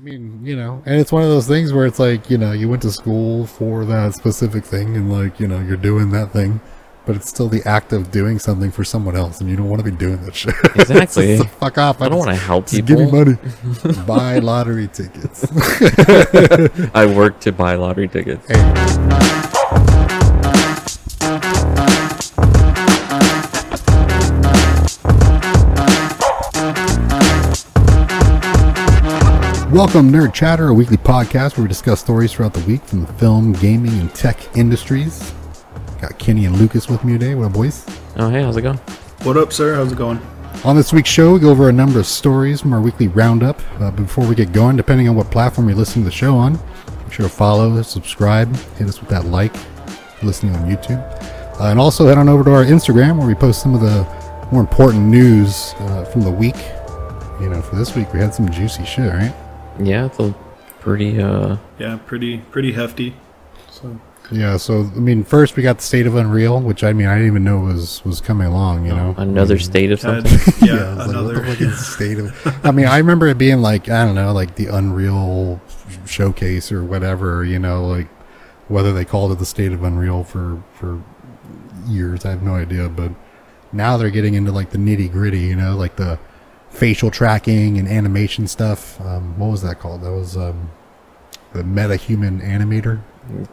I mean, you know, and it's one of those things where it's like, you know, you went to school for that specific thing and like, you know, you're doing that thing, but it's still the act of doing something for someone else and you don't want to be doing that shit. Exactly. just, fuck off. I don't want to help to people. give me money. Buy lottery tickets. I work to buy lottery tickets. Welcome, Nerd Chatter, a weekly podcast where we discuss stories throughout the week from the film, gaming, and tech industries. Got Kenny and Lucas with me today. What up, boys? Oh, hey, how's it going? What up, sir? How's it going? On this week's show, we go over a number of stories from our weekly roundup. Uh, before we get going, depending on what platform you're listening to the show on, make sure to follow, subscribe, hit us with that like if you're listening on YouTube. Uh, and also head on over to our Instagram where we post some of the more important news uh, from the week. You know, for this week, we had some juicy shit, right? Yeah, it's a pretty, uh, Yeah, pretty pretty hefty. So Yeah, so, I mean, first we got the State of Unreal, which I mean, I didn't even know was, was coming along, you know? another I mean, state of had, something. yeah, I like, what another. the fuck state of? I mean, I remember it being like I don't know, like the Unreal showcase or whatever. You know, like whether they called it the state of Unreal for for years, I have no idea. But now they're getting into like the nitty gritty. You know, like the facial tracking and animation stuff. Um, what was that called? That was um, the Meta Human Animator.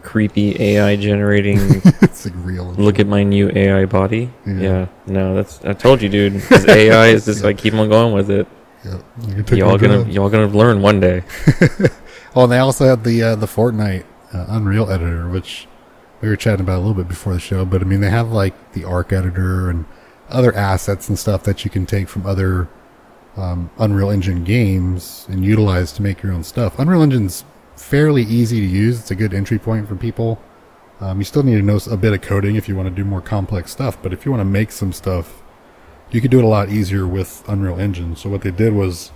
Creepy AI generating. it's like real. look shit. at my new AI body. Yeah. Yeah. no, that's. I told you, dude. AI is just like keep on going with it. Took Y'all gonna, job. y'all gonna learn one day. Oh, and they also had the uh, the Fortnite uh, Unreal editor, which we were chatting about a little bit before the show. But I mean, they have like the Arc editor and other assets and stuff that you can take from other um, Unreal Engine games and utilize to make your own stuff. Unreal Engine's fairly easy to use. It's a good entry point for people. Um, you still need to know a bit of coding if you want to do more complex stuff. But if you want to make some stuff, you could do it a lot easier with Unreal Engine. So what they did was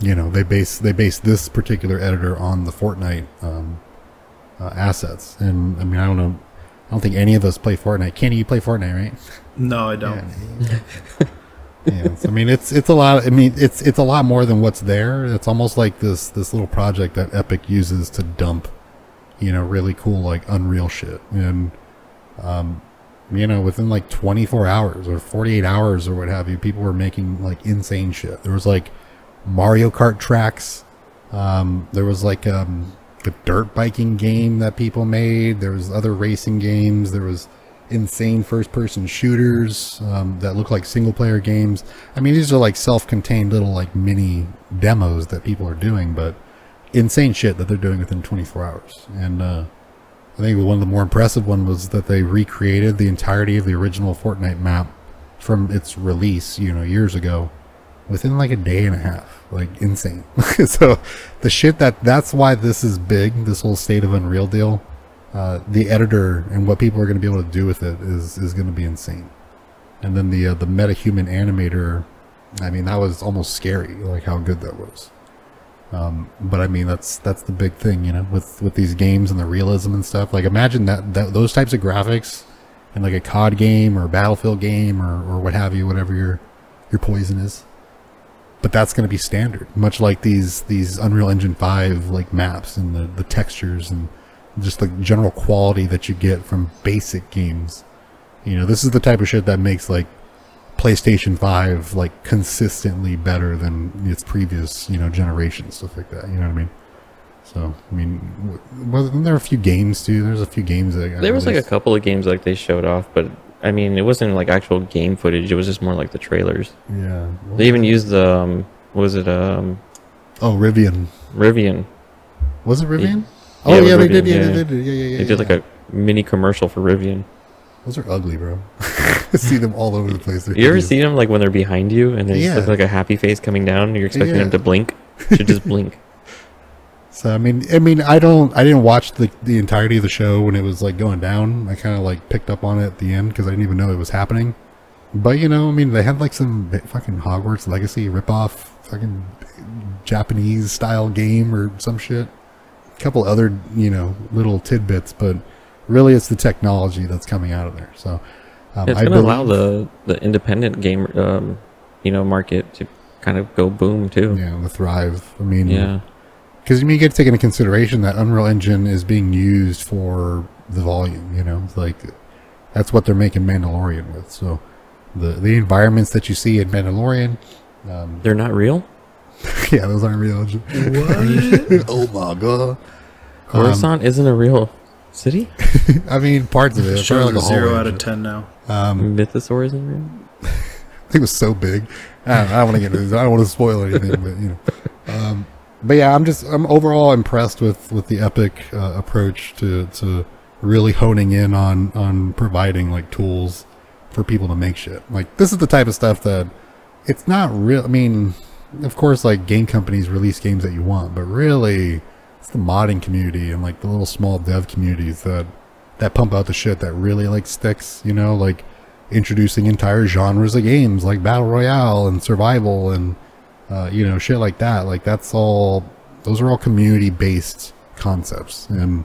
you know they base they base this particular editor on the Fortnite um, uh, assets, and I mean I don't know, I don't think any of us play Fortnite. Kenny, you play Fortnite, right? No, I don't. Yeah. I mean it's it's a lot. I mean it's it's a lot more than what's there. It's almost like this this little project that Epic uses to dump, you know, really cool like Unreal shit, and um, you know within like 24 hours or 48 hours or what have you, people were making like insane shit. There was like Mario Kart tracks. Um, there was like um, dirt biking game that people made. There was other racing games. There was insane first-person shooters um, that look like single-player games. I mean, these are like self-contained little like mini demos that people are doing, but insane shit that they're doing within 24 hours. And uh, I think one of the more impressive one was that they recreated the entirety of the original Fortnite map from its release, you know, years ago within like a day and a half. Like insane. so the shit that that's why this is big, this whole state of unreal deal. Uh, the editor and what people are going to be able to do with it is is going to be insane. And then the uh, the metahuman animator, I mean that was almost scary, like how good that was. Um, but I mean that's that's the big thing, you know, with with these games and the realism and stuff. Like imagine that, that those types of graphics in like a COD game or a Battlefield game or, or what have you, whatever your your poison is but that's going to be standard much like these these unreal engine 5 like maps and the, the textures and just the general quality that you get from basic games. You know this is the type of shit that makes like playstation 5 like consistently better than its previous you know generation stuff like that you know what i mean? So i mean wasn't there a few games too? There's a few games that There was like a couple of games like they showed off, but I mean, it wasn't like actual game footage. It was just more like the trailers. yeah. They even used the um, was it um, oh rivian. Rivian? was it rivian oh was yeah they did yeah, yeah. they did yeah yeah yeah They did like a mini commercial for Rivian. Those are ugly, bro. see them all over the place. They're You ever see them like when they're behind you and they Yeah. look like a happy face coming down? And you're expecting Yeah. them to blink. Should just blink. So I mean, I mean, I don't, I didn't watch the the entirety of the show when it was like going down. I kind of like picked up on it at the end because I didn't even know it was happening. But you know, I mean, they had like some fucking Hogwarts Legacy ripoff, fucking Japanese style game or some shit. Couple other, you know, little tidbits, but really, it's the technology that's coming out of there. So um, It's I gonna allow the the independent game, um, you know, market to kind of go boom too. yeah the thrive. I mean, Yeah. because you get to take into consideration that Unreal Engine is being used for the volume. You know, it's like that's what they're making Mandalorian with. So the the environments that you see in Mandalorian, um, They're not real. yeah, those aren't real. What? oh my god! Coruscant isn't a real city. I mean, parts of it. it's a like a zero out of ten now. Um, Mythosaur isn't real. I think it was so big. I don't, I don't want to get into this. I don't want to spoil anything, but you know. Um, but yeah, I'm just I'm overall impressed with with the Epic uh, approach to to really honing in on on providing like tools for people to make shit. Like this is the type of stuff that it's not real. I mean, of course, like game companies release games that you want, but really, it's the modding community and like the little small dev communities that that pump out the shit that really like sticks. You know, like introducing entire genres of games like battle royale and survival and uh, you know shit like that. Like that's all. Those are all community based concepts, and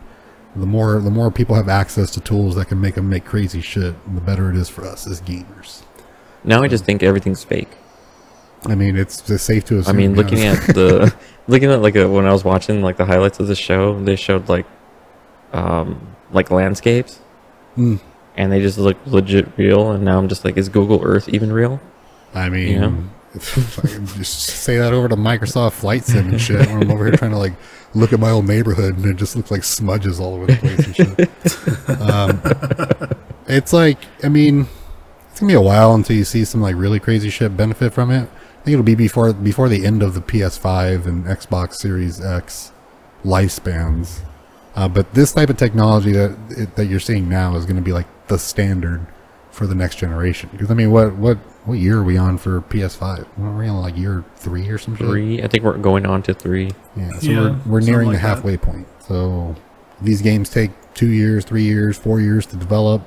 the more the more people have access to tools that can make them make crazy shit, the better it is for us as gamers. Now I just think everything's fake. I mean, it's, it's safe to assume. I mean, yeah. looking at the looking at like a, when I was watching like the highlights of the show, they showed like um like landscapes, Mm. and they just look legit real. And now I'm just like, is Google Earth even real? I mean, You know? if I can just say that over to Microsoft Flight Sim and shit. When I'm over here trying to like look at my old neighborhood and it just looks like smudges all over the place and shit. um, it's like, I mean, it's gonna be a while until you see some like really crazy shit benefit from it. I think it'll be before before the end of the PS5 and Xbox Series X lifespans. Uh, but this type of technology that it, that you're seeing now is going to be like the standard for the next generation. Because I mean, what what what year are we on for PS5? Are we on like year three or some shit? Three. I think we're going on to three. Yeah, so Yeah, we're, we're nearing like the that. halfway point. So these games take two years, three years, four years to develop,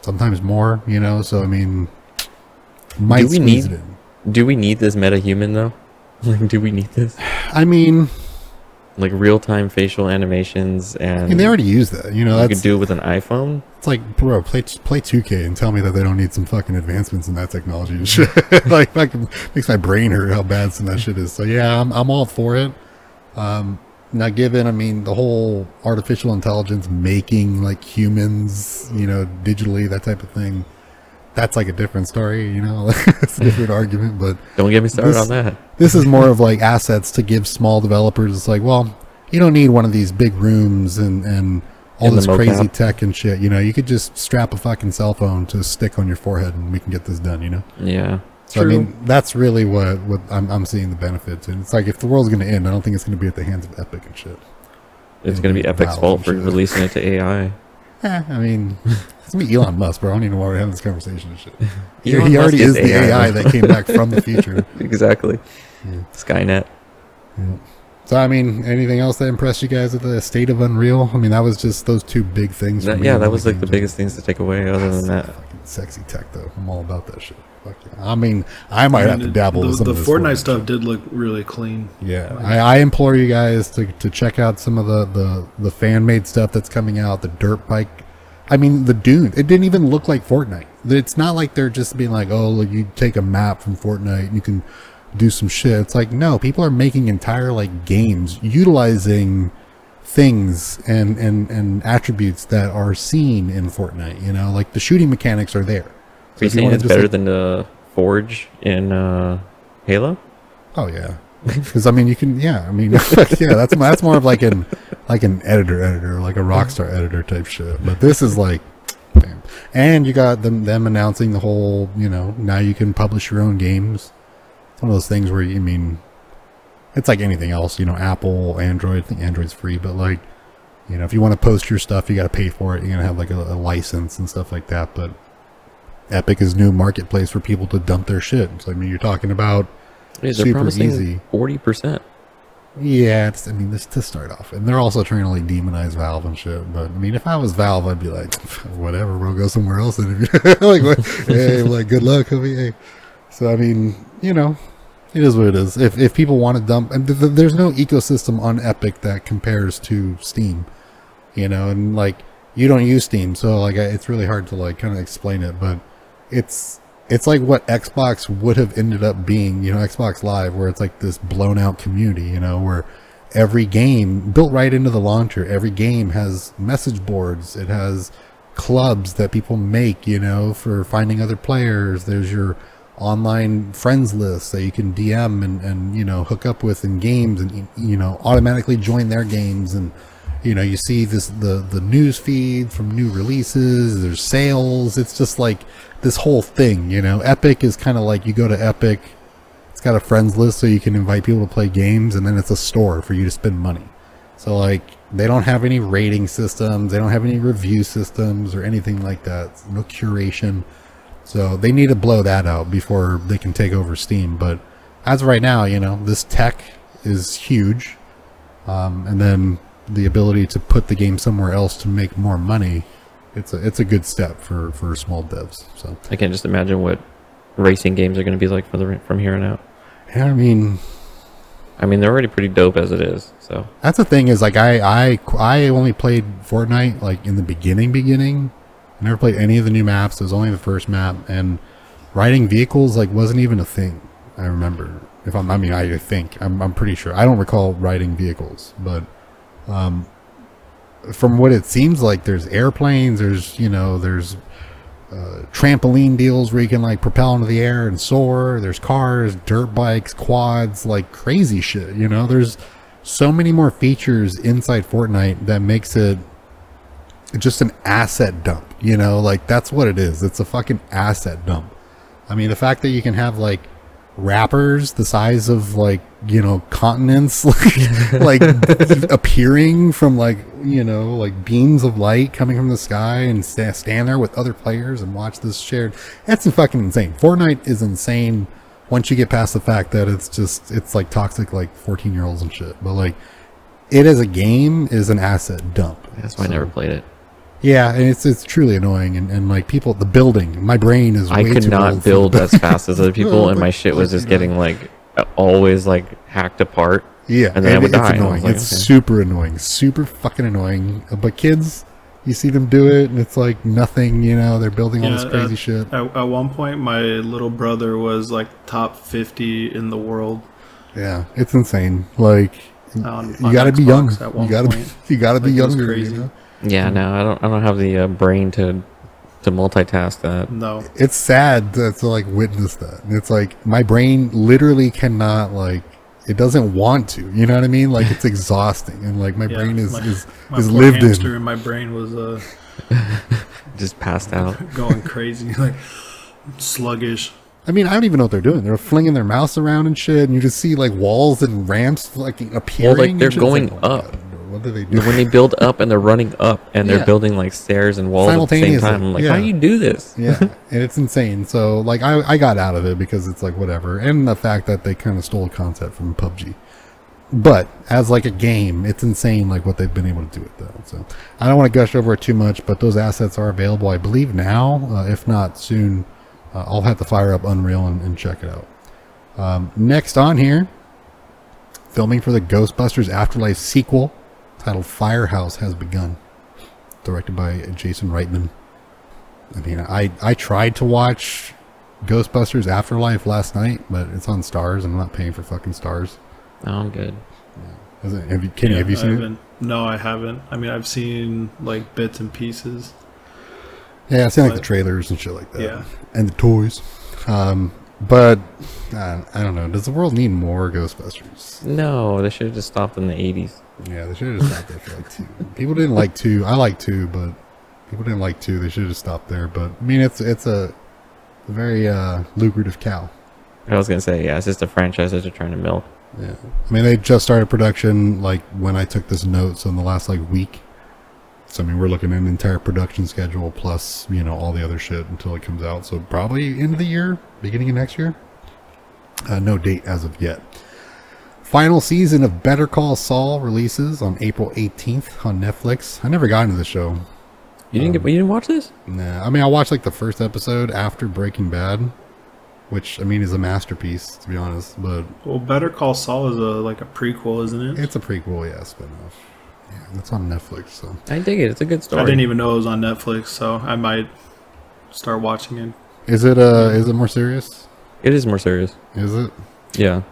sometimes more. You know, so I mean, might Do we squeeze need- it in. Do we need this metahuman though? Like, do we need this? I mean, Like real time facial animations I and mean, they already use that. You know, you could do it with an iPhone. It's like, bro, play play 2K and tell me that they don't need some fucking advancements in that technology and shit. like, makes my brain hurt how bad some of that shit is. So yeah, I'm I'm all for it. Um, now, given I mean the whole artificial intelligence making like humans, you know, digitally that type of thing, that's like a different story. You know, it's a different argument, but Don't get me started This- on that. this is more of like assets to give small developers. It's like, well, you don't need one of these big rooms and and all And the this crazy tech and shit. You know, you could just strap a fucking cell phone to a stick on your forehead and we can get this done. You know. Yeah. So I mean, that's really what what I'm I'm seeing the benefits. And it's like if the world's gonna end, I don't think it's gonna be at the hands of Epic and shit. It's gonna be Epic's fault for releasing it to AI. Eh, I mean, it's me, Elon Musk, bro. I don't even know why we're having this conversation and shit. He, he already is is the AI. AI that came back from the future. exactly. Yeah. Skynet. So I mean, anything else that impressed you guys at the state of Unreal? I mean, that was just those two big things. That- yeah, that was like the biggest things to take away. Other than that, sexy tech, though. I'm all about that shit. I mean, I might have to dabble the, with some the Fortnite stuff did look really clean. Yeah, I, I implore you guys to, to check out some of the, the, the fan made stuff that's coming out. The dirt bike, I mean the Dune. It didn't even look like Fortnite. It's not like they're just being like, oh, look, you take a map from Fortnite, and you can do some shit. It's like no, people are making entire like games utilizing things and and and attributes that are seen in Fortnite. You know, like the shooting mechanics are there. Are you if saying it's better like- than the Forge in uh, Halo? Oh yeah, because I mean you can yeah I mean yeah that's that's more of like an like an editor editor like a rockstar editor type shit. But this is like, damn. and you got them them announcing the whole you know now you can publish your own games. It's one of those things where you I mean, it's like anything else you know Apple Android I think Android's free but like you know if you want to post your stuff you got to pay for it you're gonna have like a, a license and stuff like that but. Epic is new marketplace for people to dump their shit. So I mean, you're talking about Yeah, Super easy. forty percent. Yeah, it's, I mean, this to start off, and they're also trying to like demonize Valve and shit. But I mean, if I was Valve, I'd be like, whatever, bro, go somewhere else. And if you like, what, hey, like, good luck. Hey. So I mean, you know, it is what it is. If if people want to dump, and th- th- there's no ecosystem on Epic that compares to Steam, you know, and like you don't use Steam, so like it's really hard to like kind of explain it, but it's it's like what Xbox would have ended up being, you know, Xbox Live, where it's like this blown out community, you know, where every game built right into the launcher. Every game has message boards. It has clubs that people make, you know, for finding other players. There's your online friends list that you can DM and, and you know hook up with in games and you know automatically join their games and you know you see this the the news feed from new releases there's sales it's just like this whole thing you know? Epic is kind of like you go to epic it's got a friends list so you can invite people to play games and then it's a store for you to spend money. So like they don't have any rating systems they don't have any review systems or anything like that no curation. So they need to blow that out before they can take over steam but as of right now you know this tech is huge. Um, and then the ability to put the game somewhere else to make more money it's a it's a good step for for small devs so I can't just imagine what racing games are going to be like for the from here on out. yeah, i mean I mean, they're already pretty dope as it is. So That's the thing is like I I I only played Fortnite like in the beginning beginning. I never played any of the new maps. It was only the first map and riding vehicles like wasn't even a thing. I remember. If I'm I mean I think I'm I'm pretty sure. I don't recall riding vehicles, but um from what it seems like there's airplanes, there's you know, there's uh, trampoline deals where you can like propel into the air and soar. There's cars, dirt bikes, quads, like crazy shit. You know, there's so many more features inside Fortnite that makes it just an asset dump. You know, like that's what it is. It's a fucking asset dump. I mean, the fact that you can have like rappers the size of like you know continents like, like appearing from like you know like beams of light coming from the sky and sta stand there with other players and watch this shared that's fucking insane fortnite is insane once you get past the fact that it's just it's like toxic like 14 year olds and shit but like it as a game is an asset dump that's why I never played it. Yeah and it's it's truly annoying and, and like people the building my brain is I way could too not old build as fast as other people, and my shit was just getting like always like hacked apart. Yeah, and then I would it's die. and I was annoying. like, it's okay. super annoying, super fucking annoying. Uh, But kids, you see them do it, and it's like nothing. You know, they're building all this crazy at, shit. At, at one point, my little brother was like top 50 in the world. Yeah, it's insane. Like On, you got to be young. At one You got to point. you got to be Like, it was younger. crazy. You know? Yeah, no, I don't. I don't have the uh, brain to to multitask that. No, It's sad to, to like witness that. And it's like my brain literally cannot like. It doesn't want to. You know what I mean? Like it's exhausting, and like my Yeah, brain is my- is, my is lived hamster in. in my brain was uh, Just passed out. going crazy, like sluggish. I mean, I don't even know what they're doing. They're flinging their mouse around and shit, and you just see like walls and ramps like appearing. and they're going like, oh up. God, what do they do? when they build up and they're running up and they're Yeah. building like stairs and walls at the same Simultaneously, time. I'm like, yeah. how do you do this? yeah, and it's insane. So like, I I got out of it because it's like whatever, and the fact that they kind of stole a concept from PUBG. But as like a game, it's insane like what they've been able to do with that. So I don't want to gush over it too much, but those assets are available, I believe now. Uh, if not soon, uh, I'll have to fire up Unreal and, and check it out. Um, next on here, filming for the Ghostbusters Afterlife sequel titled Firehouse has begun, directed by Jason Reitman. I mean, I I tried to watch Ghostbusters Afterlife last night, but it's on Starz, and I'm not paying for fucking Starz. Oh, I'm good. Is it, have you, Kenny, have you seen it? No, I haven't. I mean, I've seen like bits and pieces. Yeah, I've seen like the trailers and shit like that. Yeah. And the toys. Um, but uh, I don't know. Does the world need more Ghostbusters? No, they should have just stopped in the 80s. Yeah, they should have stopped there for like two. People didn't like two. I like two, but people didn't like two. They should have stopped there. But I mean, it's it's a, very uh, lucrative cow. I was gonna say, yeah, it's just a franchise that they're trying to milk. Yeah. I mean, they just started production like when I took this note, so in the last like week. So I mean, we're looking at an entire production schedule plus you know all the other shit until it comes out. So probably end of the year, beginning of next year. Uh, no date as of yet. Final season of Better Call Saul releases on April 18th on Netflix. I never got into the show. You didn't get, you didn't watch this? Nah, I mean, I watched like the first episode after Breaking Bad, which I mean is a masterpiece to be honest. But Well, Better Call Saul is a like a prequel, isn't it? It's a prequel, yeah, spinoff. Yeah, that's on Netflix. So I dig it. It's a good story. I didn't even know it was on Netflix, so I might start watching it. is it uh is it more serious? It is more serious. Is it? Yeah.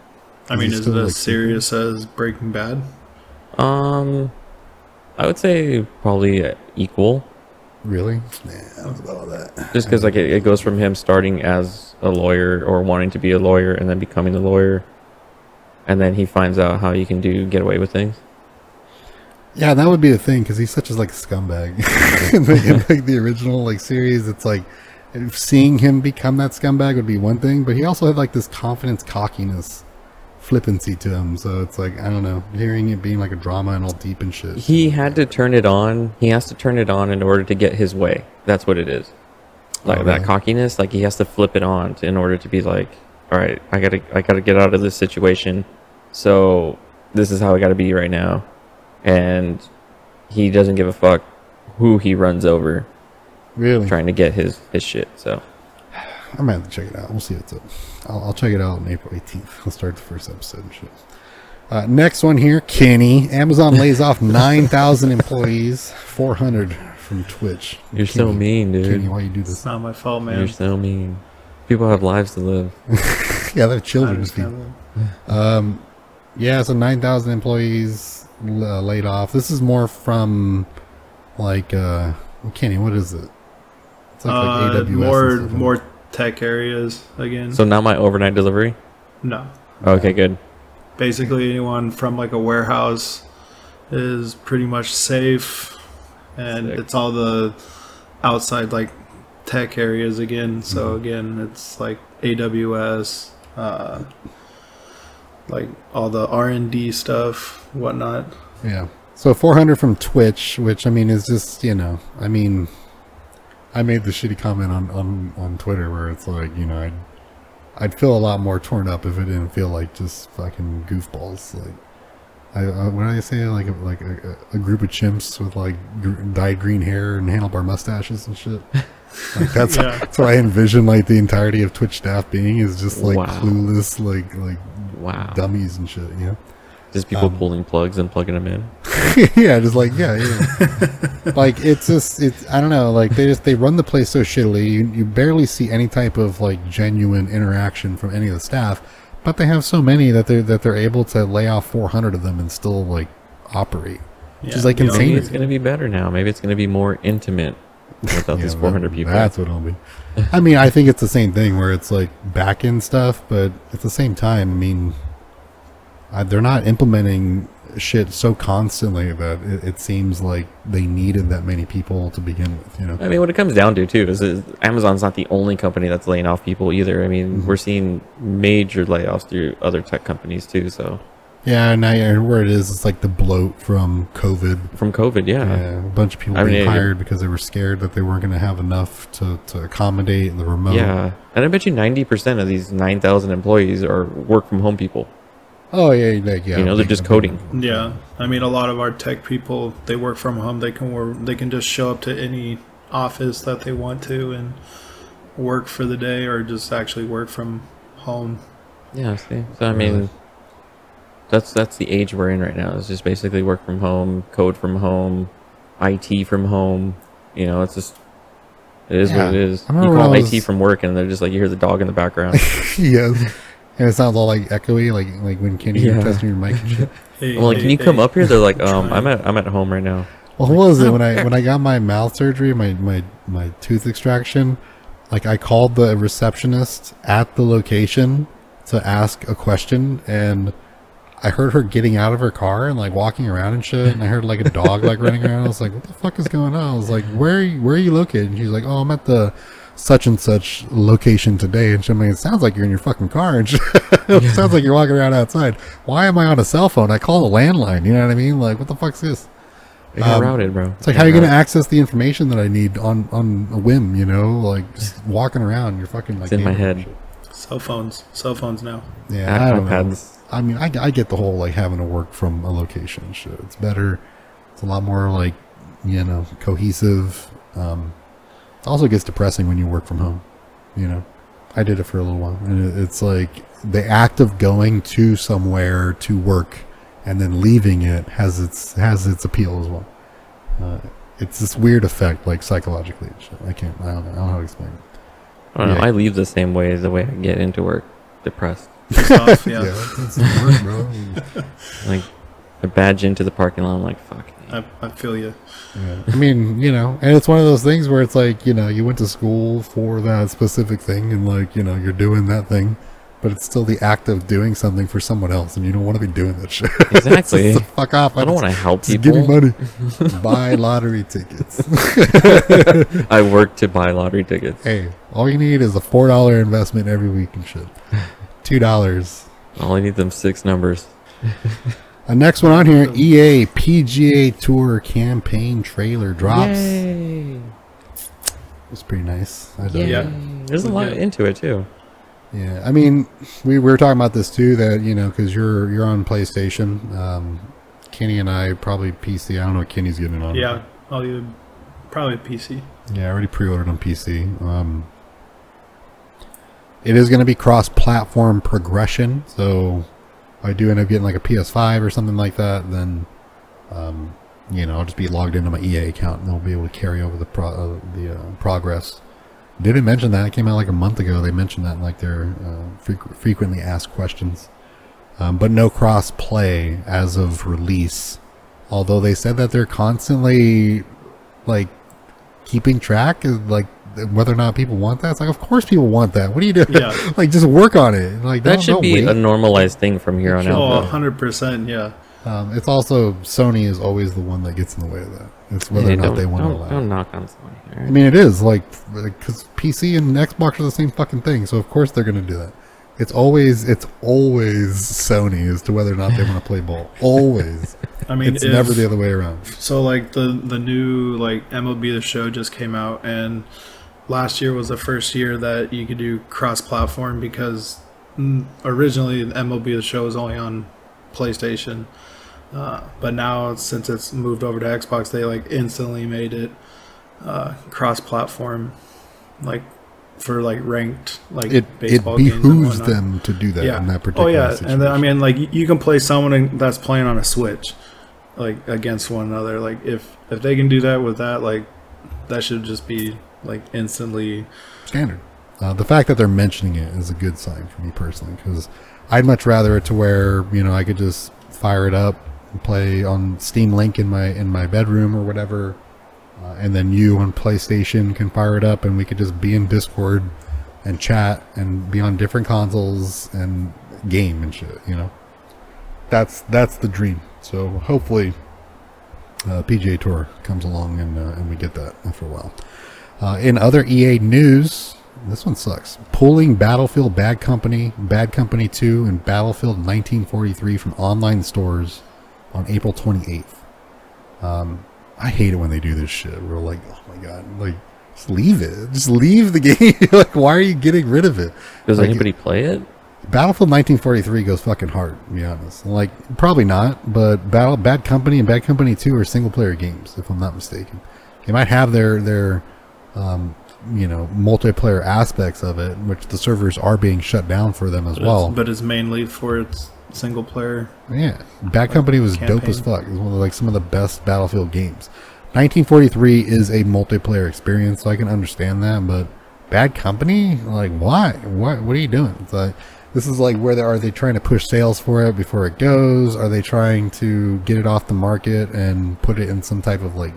I Is mean, is it still, as like, serious as Breaking Bad? Um, I would say probably equal, Really? Nah, I don't know about all that. just because like it, it goes from him starting as a lawyer or wanting to be a lawyer and then becoming a lawyer, and then he finds out how you can do get away with things. Yeah, that would be the thing because he's such a like scumbag. in, the, in like the original like series, it's like seeing him become that scumbag would be one thing, but he also had like this confidence, cockiness, flippancy to him. So it's like I don't know, hearing it being like a drama and all deep and shit. He had to turn it on. He has to turn it on in order to get his way. That's what it is. Like Oh, that really? cockiness, like he has to flip it on to, in order to be like, all right, I gotta, I gotta get out of this situation. So this is how I gotta be right now, and he doesn't give a fuck who he runs over really. trying to get his his shit. So I might have to check it out. We'll see what's up. I'll, I'll check it out on April 18th. I'll start the first episode and shit. Uh, next one here, Kenny. Amazon lays off 9,000 employees, 400 from Twitch. you're so mean, dude. Kenny, why you do this? It's not my fault, man. You're so mean. People have lives to live. yeah, they have children to feed. Um, yeah, so 9,000 employees uh, laid off. This is more from, like, uh, Kenny, what is it? It's like, Uh, like AWS. more more tech areas again. So not my overnight delivery. no, Okay, good. basically anyone from like a warehouse is pretty much safe, and Sick. it's all the outside like tech areas again. So Mm-hmm. again, it's like AWS, uh, like all the R and D stuff, whatnot. Yeah. So 400 from Twitch, which I mean is just, you know, I mean, I made the shitty comment on, on, on Twitter where it's like, you know, I'd, I'd feel a lot more torn up if it didn't feel like just fucking goofballs. Like, I, I what did I say? Like, a, like a, a group of chimps with like gr- dyed green hair and handlebar mustaches and shit. Like that's Yeah. that's what I envision like the entirety of Twitch staff being is just like Wow. clueless, like like Wow. dummies and shit. You know. Just people Um, pulling plugs and plugging them in. yeah, just like yeah, yeah. like it's just it's I don't know. Like they just they run the place so shittily. You, you barely see any type of like genuine interaction from any of the staff, but they have so many that they are that they're able to lay off 400 of them and still like operate. Yeah, Just like the insane. Maybe it's going to be better now. Maybe it's going to be more intimate without Yeah, these that- 400 people. That's what it'll be. I mean, I think it's the same thing where it's like back end stuff, but at the same time, I mean, I, they're not implementing shit so constantly that it, it seems like they needed that many people to begin with. You know. I mean, what it comes down to too is, is Amazon's not the only company that's laying off people either. I mean, Mhm. we're seeing major layoffs through other tech companies too. So Yeah, and I, and where it is, it's like the bloat from COVID. from COVID, yeah, Yeah, a bunch of people I mean, being it- hired because they were scared that they weren't going to have enough to, to accommodate the remote. yeah, and I bet you 90% of these 9,000 employees are work from home people. Oh yeah, like, yeah. You know, they're just coding. Yeah, I mean, a lot of our tech people they work from home. They can work. They can just show up to any office that they want to and work for the day, or just actually work from home. Yeah, see, so I mean, Really? that's that's the age we're in right now. It's just basically work from home, code from home, IT from home. You know, it's just it is Yeah. what it is. You call IT was- from work, and they're just like you hear the dog in the background. yes. And it sounds all like echoey, like like when Kenny Yeah. was testing your mic and shit. Hey, I'm like, hey, can you come hey, up here? They're like, um. I'm at I'm at home right now. Well, what was it when I when I got my mouth surgery, my my my tooth extraction? Like I called the receptionist at the location to ask a question, and I heard her getting out of her car and like walking around and shit, and I heard like a dog like running around. I was like, "What the fuck is going on?" I was like, "Where are you, where are you located?" And she's like, "Oh, I'm at the." Such and such location today, and she's like, "It sounds like you're in your fucking car, and shit. it sounds like you're walking around outside. Why am I on a cell phone? I call a landline. You know what I mean? Like, what the fuck's this?" They got Um, routed, bro. It's like how are you got going to access the information that I need on on a whim? You know, like just walking around. You're fucking like It's in my head. shit. Cell phones, cell phones now. Yeah, I don't know. iPads. I mean, I, I get the whole like having to work from a location shit. It's better. It's a lot more like you know cohesive. Um, it also gets depressing when you work from home. You know, I did it for a little while, and it's like the act of going to somewhere to work and then leaving it has its has its appeal as well. Uh, it's this weird effect, like psychologically. and shit. I can't. I don't know. I don't know how to explain it. I don't know. Yeah. I leave the same way as the way I get into work, depressed. Off, yeah. it's, it's work, bro. Like I badge into the parking lot. I'm like, fuck. I, I feel you. Yeah. I mean, you know, and it's one of those things where it's like, you know, you went to school for that specific thing and like, you know, you're doing that thing, but it's still the act of doing something for someone else and you don't want to be doing that shit. Exactly. just, fuck off. I don't want to help to give me money. Buy lottery tickets. I work to buy lottery tickets. hey, all you need is a four dollar investment every week and shit. Two dollars. All I need them six numbers. Uh, next one on here, EA PGA Tour campaign trailer drops. Yay. It's pretty nice. I dug Yay. it. Yeah. There's a lot Yeah. into it too. Yeah, I mean, we, we were talking about this too. That you know, because you're you're on PlayStation. Um, Kenny and I probably PC. I don't know what Kenny's getting on. Yeah, I'll either probably PC. yeah, I already pre-ordered on PC. Um, it is going to be cross-platform progression. So, if I do end up getting like a PS5 or something like that, then um, you know I'll just be logged into my EA account and I'll be able to carry over the pro- uh, the uh, progress. Didn't mention that. It came out like a month ago. They mentioned that in like their uh, frequ- frequently asked questions. Um, but no cross play as of release. Although they said that they're constantly like keeping track of like whether or not people want that. It's like, of course people want that. What are you doing? Yeah. like just work on it. Like That don't- should don't be wait. a normalized thing from here on Oh, out. though. 100%, yeah. Um, it's also Sony is always the one that gets in the way of that. It's whether Hey, or not they want to allow. don't knock on Sony. all I mean, it is like because PC and Xbox are the same fucking thing, so of course they're going to do that. It's always it's always Sony as to whether or not they want to play ball. Always, I mean, it's if- never the other way around. So like the the new like MLB the Show just came out, and last year was the first year that you could do cross platform because originally MLB the Show was only on PlayStation, uh, but now since it's moved over to Xbox, they like instantly made it uh, cross platform, like for like ranked like It it baseball games and behooves them to do that in that particular. Oh yeah, situation. and then, I mean, like you can play someone that's playing on a Switch, like against one another. Like if if they can do that with that, like that should just be like instantly. standard. Uh, the fact that they're mentioning it is a good sign for me personally because I'd much rather it to where you know I could just fire it up and play on Steam Link in my in my bedroom or whatever, uh, and then you on PlayStation can fire it up and we could just be in Discord and chat and be on different consoles and game and shit. You know, that's that's the dream. So hopefully, uh, PGA Tour comes along and uh, and we get that after a while. Uh, in other EA news, this one sucks. Pulling Battlefield Bad Company, Bad Company 2, and Battlefield 1943 from online stores on April 28th. Um, I hate it when they do this shit. We're like, oh my god, like just leave it. Just leave the game. like, why are you getting rid of it? Does like- anybody play it? Battlefield 1943 goes fucking hard, to be honest. Like, probably not, but Battle Bad Company and Bad Company 2 are single player games, if I'm not mistaken. They might have their their um, you know multiplayer aspects of it, which the servers are being shut down for them as But, well. it's, but it's mainly for its single player. Yeah, Bad Company was dope as fuck. It was one of like some of the best Battlefield games. 1943 is a multiplayer experience, so I can understand that. But Bad Company, like, why? What? What are you doing? It's like this is like where they are they trying to push sales for it before it goes? Are they trying to get it off the market and put it in some type of like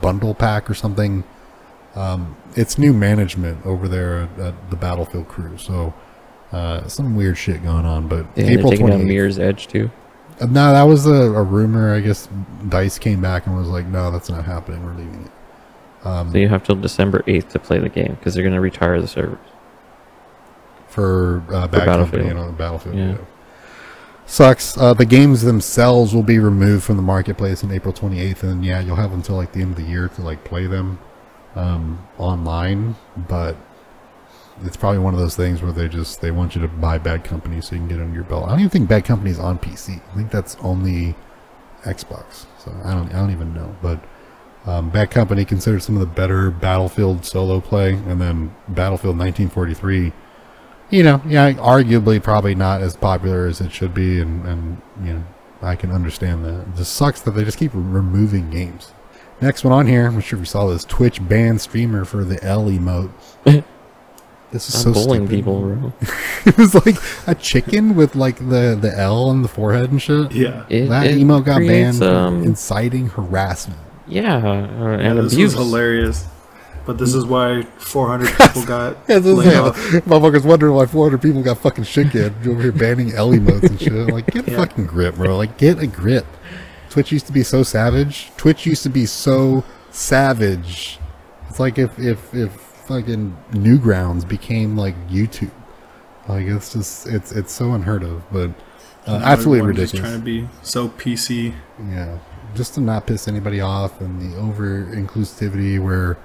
bundle pack or something? Um, it's new management over there at, at the Battlefield crew, so. Uh, some weird shit going on, but Yeah, April taking down 28th. Mirror's Edge too. Uh, No, that was a, a rumor. I guess Dice came back and was like, "No, that's not happening. We're leaving it." Um, So you have till December 8th to play the game because they're going to retire the servers. for uh, Company Battlefield. and on Battlefield. Yeah. Yeah. Sucks. Uh, the games themselves will be removed from the marketplace on April 28th, and yeah, you'll have until like the end of the year to like play them um, online. But it's probably one of those things where they just they want you to buy Bad Company so you can get it under your belt. I don't even think Bad Company is on PC. I think that's only Xbox. So I don't I don't even know, but. Um, Bad Company considered some of the better Battlefield solo play, and then Battlefield 1943 you know, yeah, arguably probably not as popular as it should be, and, and you know, I can understand that. It just sucks that they just keep removing games. Next one on here, I'm sure if you saw this. Twitch ban streamer for the L emote. This is Stop so bullying stupid. people, bro. it was like a chicken with like the the L on the forehead and shit. Yeah. It, that it emo got creates, banned for Um, inciting harassment. yeah, uh, Yeah, and this abuse. was hilarious. But this is why 400 people got Yeah, this is laid like, off. motherfuckers wondering why 400 people got fucking shit canned over here banning L emotes and shit. Like, get a Yeah. fucking grip, bro. Like, get a grip. Twitch used to be so savage. Twitch used to be so savage. It's like if if if fucking Newgrounds became like YouTube. Like it's just it's it's so unheard of, but uh, absolutely everyone's just ridiculous. trying to be so PC. Yeah, just to not piss anybody off and the over inclusivity where,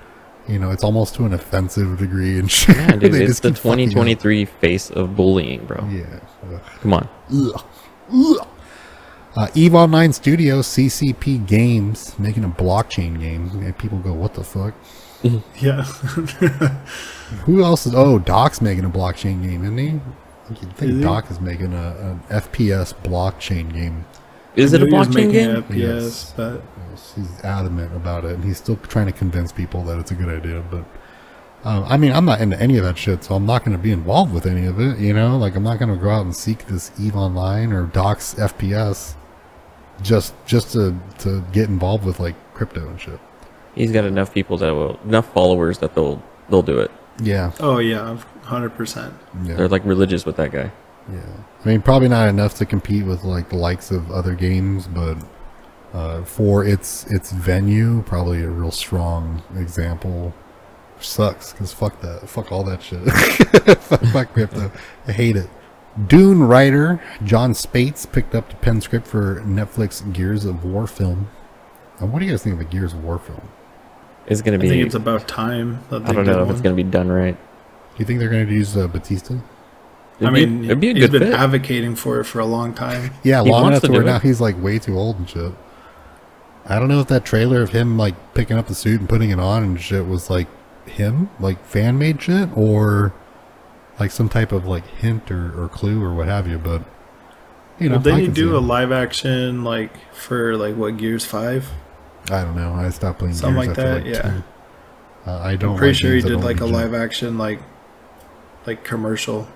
you know, it's almost to an offensive degree and shit. Yeah, dude, it's the keep fucking up. 2023 face of bullying, bro. Yeah. Ugh. Come on. Ugh. Ugh. Uh, Eve Online Studios, CCP Games, making a blockchain game. And people go, what the fuck? Yeah. Who else is? Oh, Doc's making a blockchain game, isn't he? I think Is he? Doc is making a, an FPS blockchain game. Is it a Maybe he was blockchain game? Yes. Yes, but He's adamant about it, and he's still trying to convince people that it's a good idea. But um, I mean, I'm not into any of that shit, so I'm not going to be involved with any of it. You know, like I'm not going to go out and seek this Eve Online or Doc's FPS just just to to get involved with like crypto and shit. He's got enough people that will enough followers that they'll they'll do it. Yeah, oh yeah, 100%. yeah, They're like religious with that guy. yeah. I mean, probably not enough to compete with like the likes of other games, but uh, for its its venue, probably a real strong example. Sucks because fuck that, fuck all that shit. fuck, fuck crypto, I hate it. Dune writer Jon Spaihts picked up the pen script for Netflix Gears of War film. What do you guys think of a Gears of War film? It's gonna be. I be. think it's about time that they I don't know if one. it's gonna be done right. Do you think they're going to use uh, Batista? I It'd be- mean, it'd be a he's good been fit. advocating for it for a long time. Yeah, He long enough to to where do it. now he's like way too old and shit. I don't know if that trailer of him like picking up the suit and putting it on and shit was like him, like fan made shit, or like some type of like hint or, or clue or what have you. But you know, Would they I do a live action like for like what Gears Five? I don't know. I stopped playing Something Gears like after that, like yeah. two. Uh, I don't. I'm pretty like sure he did like a live action like like commercial.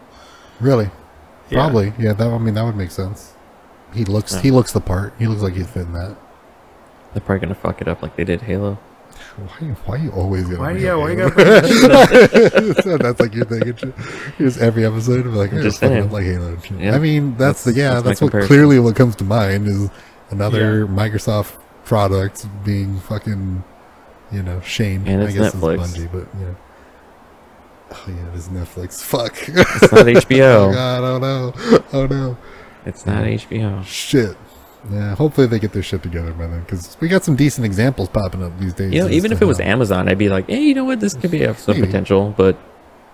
Really? Yeah. Probably. Yeah. That. I mean, that would make sense. He looks. Yeah. He looks the part. He looks like he'd fit in that. They're probably gonna fuck it up like they did Halo. Why? Why you always gonna? Why? bring Yeah. up Why you Halo? gotta bring that shit up? that's like your thing. and shit. Just every episode, of like, I'm hey, just fucking saying. up like Halo. and. Yeah. I mean, that's, the That's- yeah, that's that's, what comparison. clearly what comes to mind is another Yeah. Microsoft product being fucking, you know, shamed. And I guess Netflix. it's Bungie, but yeah. Oh yeah, it is Netflix. Fuck. It's not oh HBO. god. Oh no. Oh no. It's not HBO. Shit. Yeah. Hopefully they get their shit together by then, because we got some decent examples popping up these days. You know, even if it was Amazon, I'd be like, hey, you know what? This could be have some potential, but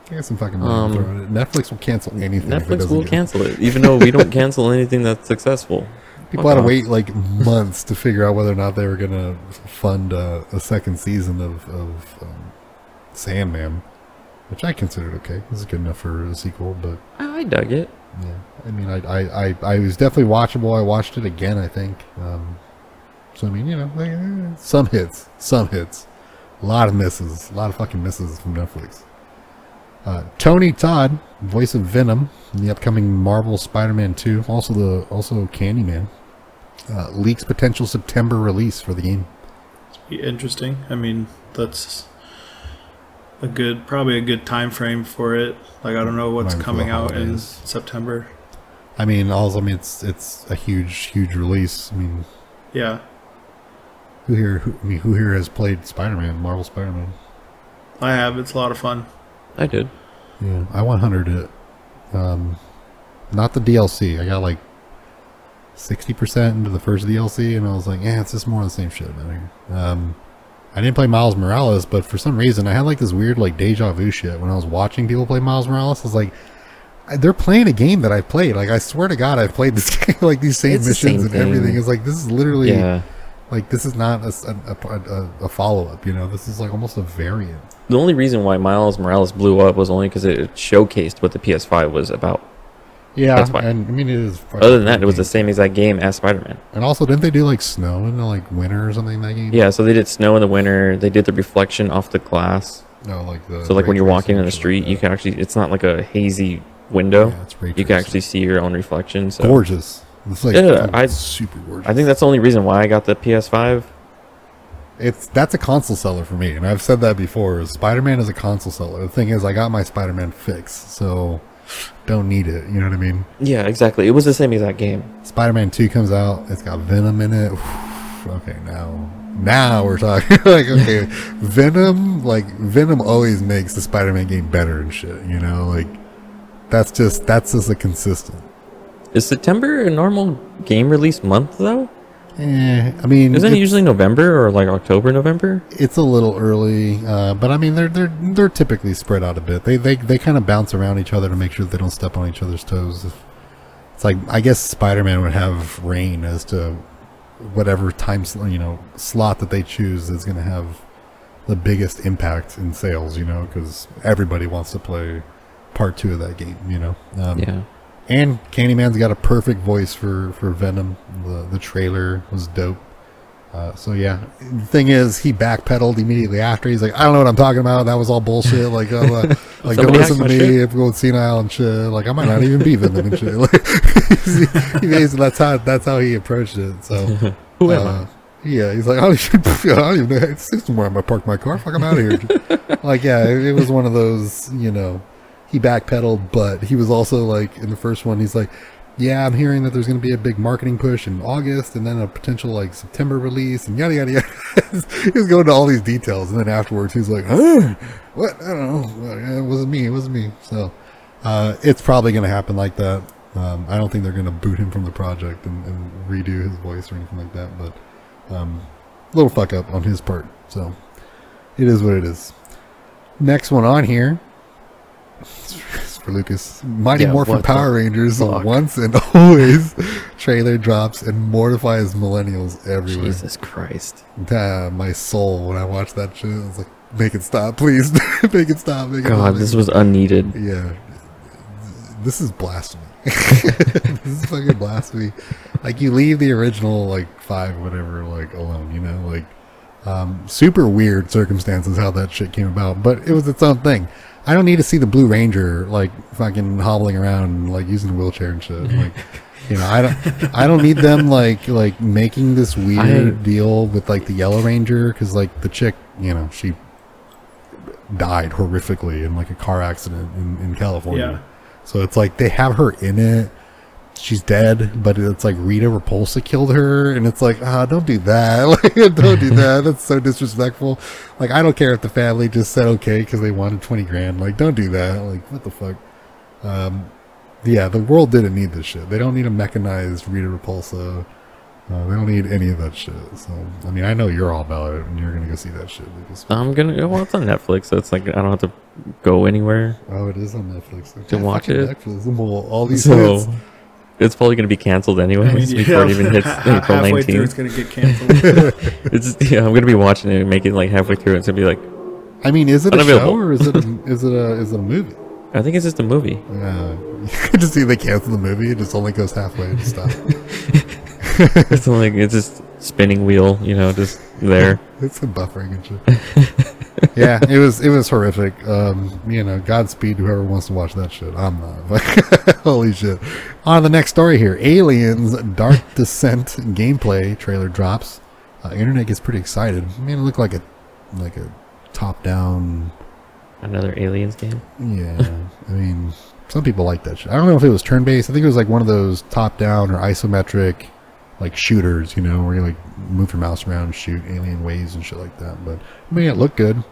I got some fucking money Um, to throw it. Netflix will cancel anything. Netflix will get- cancel it, even though we don't cancel anything that's successful. People Fuck had to off. wait like months to figure out whether or not they were gonna fund uh, a second season of, of um, Sandman, which I considered okay. This is good enough for a sequel, but I dug it. Yeah, I mean, I I, I, I was definitely watchable. I watched it again. I think. Um, so I mean, you know, like, eh, some hits, some hits, a lot of misses, a lot of fucking misses from Netflix. Uh, Tony Todd, voice of Venom in the upcoming Marvel Spider-Man 2, also the also Candyman, uh, leaks potential September release for the game. Interesting. I mean, that's a good, probably a good time frame for it. Like I don't know what's Right coming the out in. September. I mean, also, I mean, it's it's a huge, huge release. I mean, Yeah, who here? Who, I mean, who here has played Spider-Man, Marvel Spider-Man? I have. It's a lot of fun. I did. Yeah, I 100 it. Um, not the DLC. I got like 60% into the first DLC, and I was like, yeah, it's just more of the same shit, man. Um, I didn't play Miles Morales, but for some reason, I had like this weird like deja vu shit when I was watching people play Miles Morales. I was like, they're playing a game that I played. Like, I swear to God, I've played this game, like these same It's the missions same and thing. everything. It's like, this is literally, Yeah. like, this is not a follow up, you know? This is like almost a variant. The only reason why Miles Morales blew up was only because it showcased what the PS5 was about. Yeah, That's why. and I mean, it is. Other than that, it was the same exact game as Spider-Man. And also, didn't they do like snow in the like winter or something in that game? Yeah, so they did snow in the winter. They did the reflection off the glass. No, like the So like when you're walking in the street, like you can actually it's not like a hazy window. Yeah, you can actually see your own reflection. So gorgeous. It's like Yeah, I- super gorgeous. I think that's the only reason why I got the PS5. it's that's a console seller for me, and I've said that before. Spider Man is a console seller. The thing is, I got my Spider Man fix, so don't need it. You know what I mean? Yeah, exactly. It was the same exact game. Spider Man Two comes out. It's got Venom in it. okay, now now we're talking. like okay, Venom. Like Venom always makes the Spider Man game better and shit. You know, like that's just that's just a consistent. Is September a normal game release month though? Eh, I mean, Isn't it usually November or like October, November? it's a little early, uh, but I mean they're they're they're typically spread out a bit. They they they kind of bounce around each other to make sure they don't step on each other's toes. It's like I guess Spider Man would have reign as to whatever time sl- you know slot that they choose is going to have the biggest impact in sales. You know, because everybody wants to play part two of that game. You know, um, Yeah. And Candyman's got a perfect voice for for Venom. The the trailer was dope. Uh, so yeah, the thing is, he backpedaled immediately after. He's like, I don't know what I'm talking about. That was all bullshit. Like, uh, like don't listen to me. shit. If going senile and shit. Like, I might not even be Venom and shit. Like, he basically, that's how that's how he approached it. So Who am uh, Yeah, he's like, oh, shit, I don't even know. It's somewhere I'm gonna park my car. Fuck, I'm out of here. like, yeah, it, it was one of those. You know, he backpedaled, but he was also like in the first one. He's like, yeah, I'm hearing that there's going to be a big marketing push in August, and then a potential like September release, and yada yada yada. he was going to all these details, and then afterwards he's like, huh? what? I don't know. It wasn't me. It wasn't me. So uh, it's probably going to happen like that. Um, I don't think they're going to boot him from the project and, and redo his voice or anything like that. But um, little fuck up on his part. So it is what it is. Next one on here. It's for Lucas. Mighty Yeah, Morphin Power Rangers fuck? once and always trailer drops and mortifies millennials everywhere. Jesus Christ. My soul when I watched that shit. I was like, make it stop, please. make it stop. Make it God, stop. this was unneeded. Yeah. This is blasphemy. this is fucking blasphemy. Like you leave the original like five whatever like alone, you know, like um super weird circumstances how that shit came about, but it was its own thing. I don't need to see the Blue Ranger like fucking hobbling around like using a wheelchair and shit. Like you know, I don't I don't need them like like making this weird I- deal with like the Yellow Ranger cuz like the chick, you know, she died horrifically in like a car accident in, in California. Yeah. So it's like they have her in it. She's dead, but it's like Rita Repulsa killed her, and it's like, ah, don't do that. Like, don't do that. That's so disrespectful. Like, I don't care if the family just said okay because they wanted twenty grand. Like, don't do that. Like, what the fuck? Um, yeah, the world didn't need this shit. They don't need a mechanized Rita Repulsa. Uh, they don't need any of that shit. So, I mean, I know you're all about it, and you're gonna go see that shit. Lucas. I'm gonna. Well, it's on Netflix, so it's like I don't have to go anywhere. Oh, it is on Netflix. To watch it? Netflix. All these So hits. It's probably gonna be canceled anyway I mean, before it even hits ha- April halfway through, it's gonna get canceled. It's yeah, I'm gonna be watching it and make it like halfway through. It's gonna be like I mean, is it a show or is it a, is it a is it a movie? I think it's just a movie. Uh, you can just see they cancel the movie. It just only goes halfway and stuff. It's like it's just spinning wheel, you know, just there. it's some buffering and shit. yeah, it was it was horrific. Um, you know, Godspeed whoever wants to watch that shit. I'm not. But holy shit. On the next story here, Aliens Dark Descent gameplay trailer drops. Uh, internet gets pretty excited. I mean, it looked like a like a top down Another aliens game. Yeah, I mean, some people like that shit. I don't know if it was turn based. I think it was like one of those top down or isometric, like shooters, you know, where you like move your mouse around, and shoot alien waves and shit like that. But I mean, it looked good.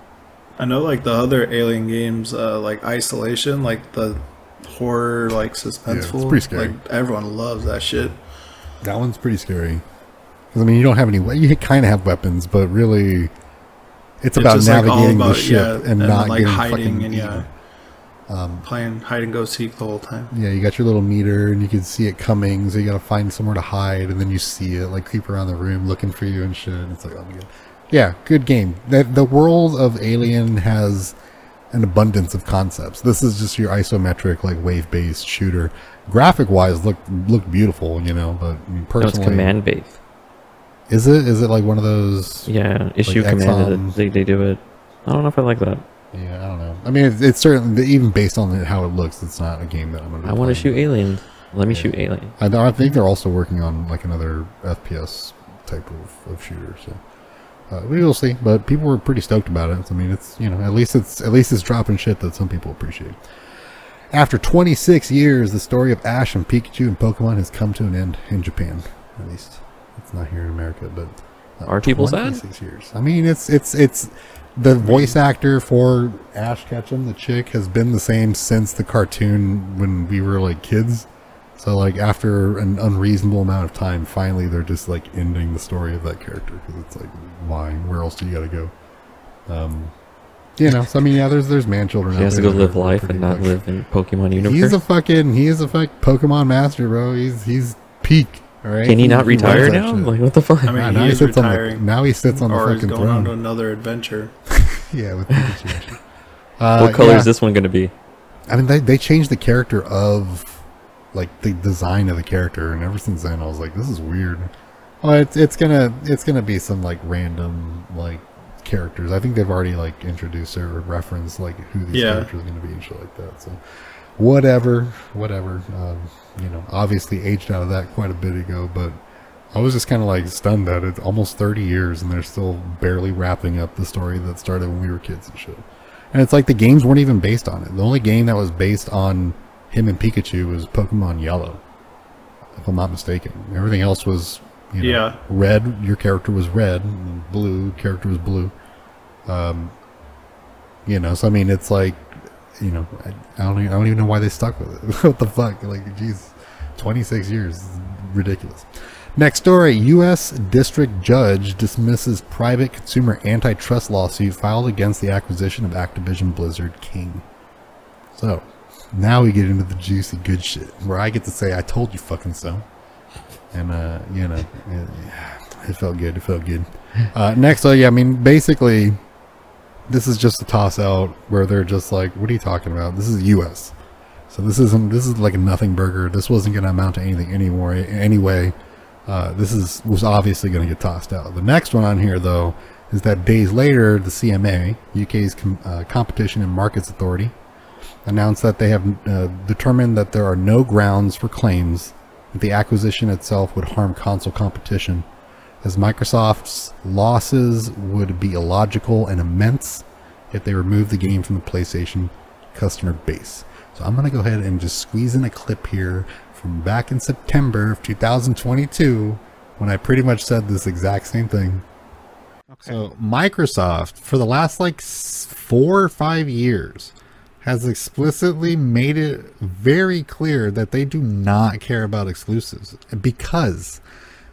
I know, like the other Alien games, uh, like Isolation, like the horror, like suspenseful. pretty scary. Like everyone loves that shit. That one's pretty scary. 'Cause, I mean, you don't have any. You kind of have weapons, but really, it's, It's about just, like, navigating the ship yeah, and, and, not like, getting hiding fucking and, yeah. Eaten. Um, Playing hide and go seek the whole time. Yeah, you got your little meter and you can see it coming, so you gotta find somewhere to hide, and then you see it like creep around the room looking for you and shit. And it's like, oh my god, yeah, good game. The the world of Alien has an abundance of concepts. This is just your isometric like wave based shooter. Graphic wise, look looked beautiful, you know. But I mean, No, it's command based. is it is it like one of those? Yeah, issue Like command. XCOM. They, they do it. I don't know if I like that. Yeah, I don't know. I mean, it's, it's certainly even based on how it looks, it's not a game that I'm gonna. I want to shoot aliens. Let me Yeah. shoot aliens. I, I think they're also working on like another FPS type of, of shooter. So uh, we will see. But people were pretty stoked about it. I mean, it's you know at least it's at least it's dropping shit that some people appreciate. After 26 years, the story of Ash and Pikachu and Pokemon has come to an end in Japan. At least it's not here in America, but uh, Are people sad? 26 years. I mean, it's it's it's the voice actor for Ash Ketchum, the chick, has been the same since the cartoon when we were like kids. So like after an unreasonable amount of time, finally they're just like ending the story of that character because it's like, why? Where else do you got to go? Um, you know. So I mean, yeah, there's there's man children. He out has to go live life and not much- live in Pokemon universe. He's a fucking he is a fuck Pokemon master, bro. He's he's peak. All right. Can he not runs retire now? shit. Like what the fuck? I mean, Nah, he now he is sits on the retiring, now he sits on the or he's fucking going on to another adventure. Yeah, with Pikachu. uh, what color yeah. is this one gonna be? I mean, they they changed the character of like the design of the character, and ever since then, I was like, this is weird. Oh, it's it's gonna it's gonna be some like random like characters. I think they've already like introduced or referenced like who these Yeah. characters are gonna be and shit like that. So whatever, whatever. Um, you know, obviously aged out of that quite a bit ago, but I was just kind of like stunned that it's almost 30 years and they're still barely wrapping up the story that started when we were kids and shit. And it's like the games weren't even based on it. The only game that was based on him and Pikachu was Pokemon Yellow, if I'm not mistaken. Everything else was, you know, Yeah. red. Your character was red. And blue character was blue. Um, you know, so I mean, it's like, you know, I, don't, even, I don't even know why they stuck with it. what the fuck? Like, jeez, 26 years, ridiculous. Next story: U.S. District Judge dismisses private consumer antitrust lawsuit filed against the acquisition of Activision Blizzard King. So, now we get into the juicy good shit, where I get to say, "I told you fucking so," and uh, you know, it, it felt good. It felt good. Uh, next, so yeah, I mean, basically, this is just a toss out where they're just like, "What are you talking about? This is U.S." So this isn't. This is like a nothing burger. This wasn't going to amount to anything anymore. Anyway, uh, this is was obviously going to get tossed out. The next one on here, though, is that days later, the CMA, UK's com- uh, Competition and Markets Authority, announced that they have uh, determined that there are no grounds for claims that the acquisition itself would harm console competition, as Microsoft's losses would be illogical and immense if they remove the game from the PlayStation customer base. So I'm going to go ahead and just squeeze in a clip here from back in September of 2022 when I pretty much said this exact same thing. So Microsoft, for the last like four or five years, has explicitly made it very clear that they do not care about exclusives because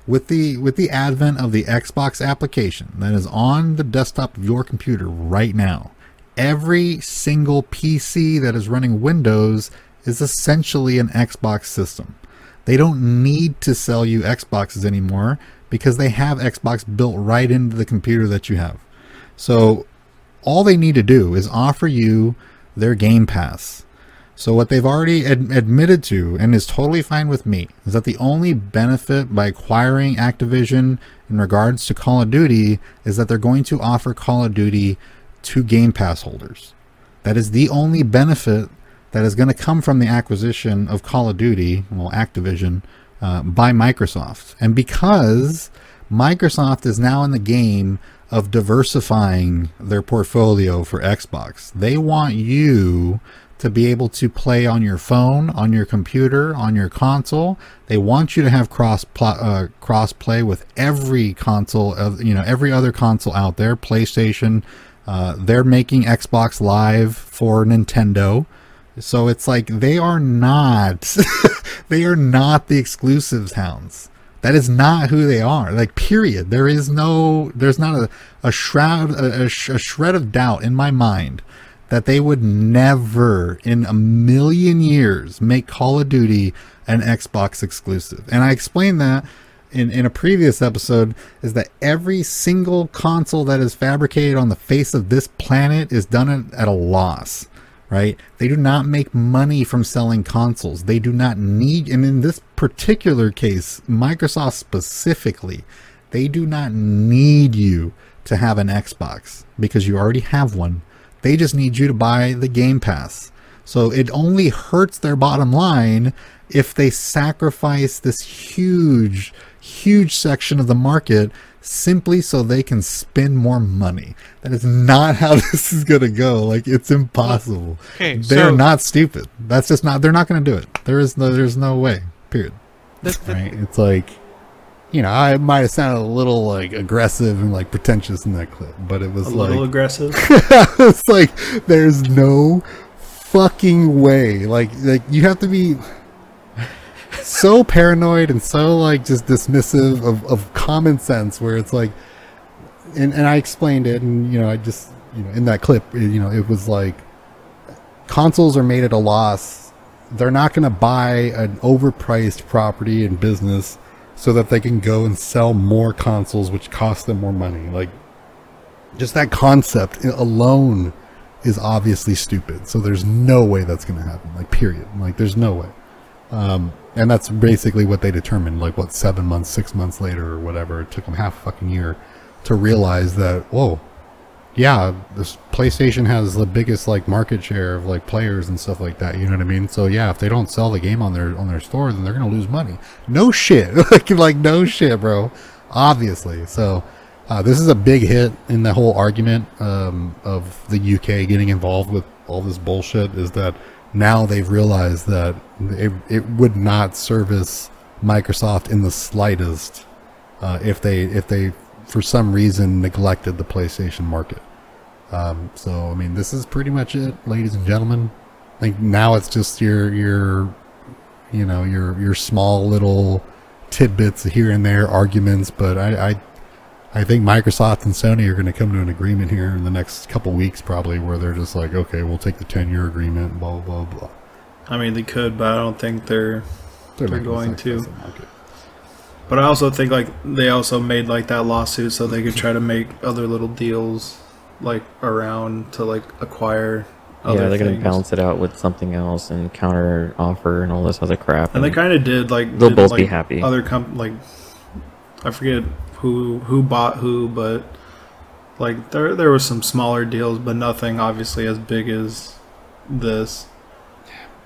with the with the advent of the Xbox application that is on the desktop of your computer right now, every single PC that is running Windows is essentially an Xbox system. They don't need to sell you Xboxes anymore because they have Xbox built right into the computer that you have. So all they need to do is offer you their Game Pass. So what they've already ad- admitted to, and is totally fine with me, is that the only benefit by acquiring Activision in regards to Call of Duty is that they're going to offer Call of Duty to Game Pass holders. That is the only benefit that is going to come from the acquisition of Call of Duty, well, Activision, uh, by Microsoft. And because Microsoft is now in the game of diversifying their portfolio for Xbox, they want you to be able to play on your phone, on your computer, on your console. They want you to have cross pl- uh, cross play with every console of you know every other console out there. PlayStation, uh, they're making Xbox Live for Nintendo. So it's like they are not they are not the exclusives hounds. That is not who they are. Like period. There is no there's not a, a shroud a, a, sh- a shred of doubt in my mind that they would never in a million years make Call of Duty an Xbox exclusive. And I explained that in, in a previous episode is that every single console that is fabricated on the face of this planet is done at, at a loss right? They do not make money from selling consoles. They do not need, and in this particular case, Microsoft specifically, they do not need you to have an Xbox because you already have one They just need you to buy the Game Pass. So it only hurts their bottom line if they sacrifice this huge, huge section of the market simply so they can spend more money. That is not how this is going to go. Like it's impossible. Okay, They're so- not stupid. That's just not they're not going to do it. There is no there's no way. Period. The- Right? It's like you know, I might have sounded a little like aggressive and like pretentious in that clip, but it was A like little aggressive. it's like there's no fucking way. Like like you have to be so paranoid and so like just dismissive of, of common sense where it's like and, and I explained it and you know I just you know in that clip you know it was like consoles are made at a loss they're not going to buy an overpriced property and business so that they can go and sell more consoles which cost them more money like just that concept alone is obviously stupid. So there's no way that's going to happen. Like period. Like there's no way. Um, and that's basically what they determined. Like what seven months, six months later, or whatever. It took them half a fucking year to realize that. Whoa, yeah, this PlayStation has the biggest like market share of like players and stuff like that. You know what I mean? So yeah, if they don't sell the game on their on their store, then they're gonna lose money. No shit. like like no shit, bro. Obviously. So. Uh, this is a big hit in the whole argument um, of the UK getting involved with all this bullshit. Is that now they've realized that it, it would not service Microsoft in the slightest uh, if they if they for some reason neglected the PlayStation market. Um, so I mean, this is pretty much it, ladies and gentlemen. I think now it's just your your you know your your small little tidbits here and there arguments, but I, I I think Microsoft and Sony are going to come to an agreement here in the next couple weeks, probably, where they're just like, okay, we'll take the ten-year agreement, blah blah blah. I mean, they could, but I don't think they're. They're gonna going to. Sacrifice the market. But I also think like they also made like that lawsuit so they could try to make other little deals like around to like acquire. Other yeah, they're gonna balance it out with something else and counter offer and all this other crap. And they kind of did like They'll did, both be happy. Other comp like I forget who who bought who, but like there there was some smaller deals, but nothing obviously as big as this.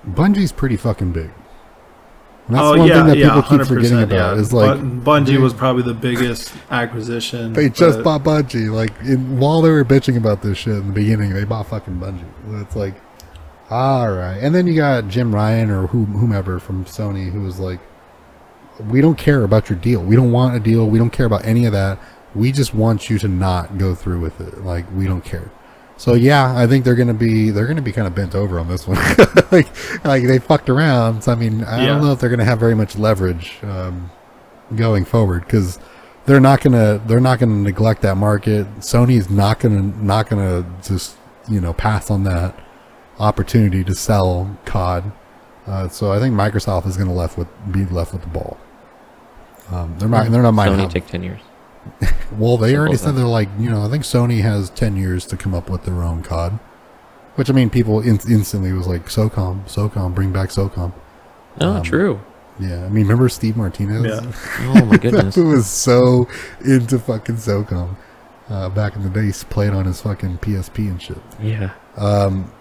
Bungie's pretty fucking big. That's oh one yeah, thing that yeah, people keep forgetting about Yeah, is like Bun- Bungie dude, was probably the biggest acquisition. they just bought Bungie. Like in, while they were bitching about this shit in the beginning, they bought fucking Bungie. It's like, all right. And then you got Jim Ryan or whom, whomever from Sony who was like, we don't care about your deal. We don't want a deal. We don't care about any of that. We just want you to not go through with it. Like we don't care. So yeah, I think they're gonna be they're gonna be kind of bent over on this one. like like they fucked around. So I mean, I Yeah. don't know if they're gonna have very much leverage um, going forward because they're not gonna they're not gonna neglect that market. Sony's not gonna not gonna just you know pass on that opportunity to sell COD. Uh, so I think Microsoft is gonna left with be left with the ball. Um, they're not they're not might Sony take ten years. well, they Simple already as said they're like, you know, I think Sony has 10 years to come up with their own COD. Which, I mean, people in- instantly was like, SOCOM, SOCOM, bring back SOCOM. Oh, Um, true. Yeah, I mean, remember Steve Martinez? Yeah. Oh my goodness. Who was so into fucking SOCOM uh, back in the day. He played on his fucking PSP and shit. yeah. Um,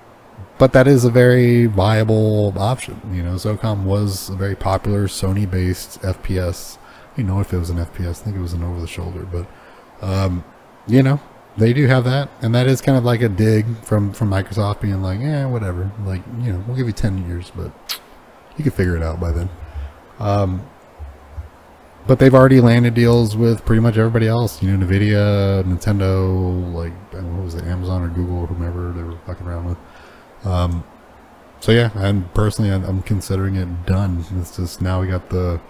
but that is a very viable option. You know, SOCOM was a very popular Sony-based FPS. You know, if it was an FPS, I think it was an over-the-shoulder. But um, you know, they do have that, and that is kind of like a dig from from Microsoft being like, yeah, whatever. Like, you know, we'll give you ten years, but you can figure it out by then. Um, but they've already landed deals with pretty much everybody else. You know, Nvidia, Nintendo, like what was it, Amazon or Google or whomever they were fucking around with. Um, so yeah, and personally, I'm, I'm considering it done. It's just now we got the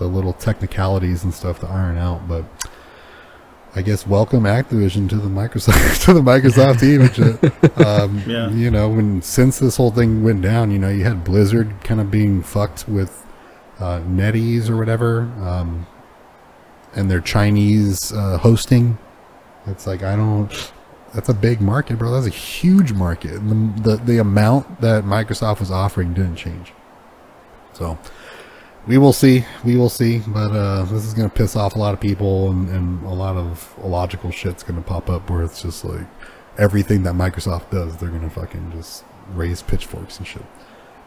the little technicalities and stuff to iron out, but. I guess welcome Activision to the Microsoft to the Microsoft team. Um, Yeah. You know, when since this whole thing went down, you know, you had Blizzard kind of being fucked with uh, NetEase or whatever, um, and their Chinese uh, hosting. It's like I don't. That's a big market, bro. That's a huge market. And the, the the amount that Microsoft was offering didn't change. So we will see. We will see. But uh, this is gonna piss off a lot of people, and, and a lot of illogical shit's gonna pop up where it's just like everything that Microsoft does, they're gonna fucking just raise pitchforks and shit.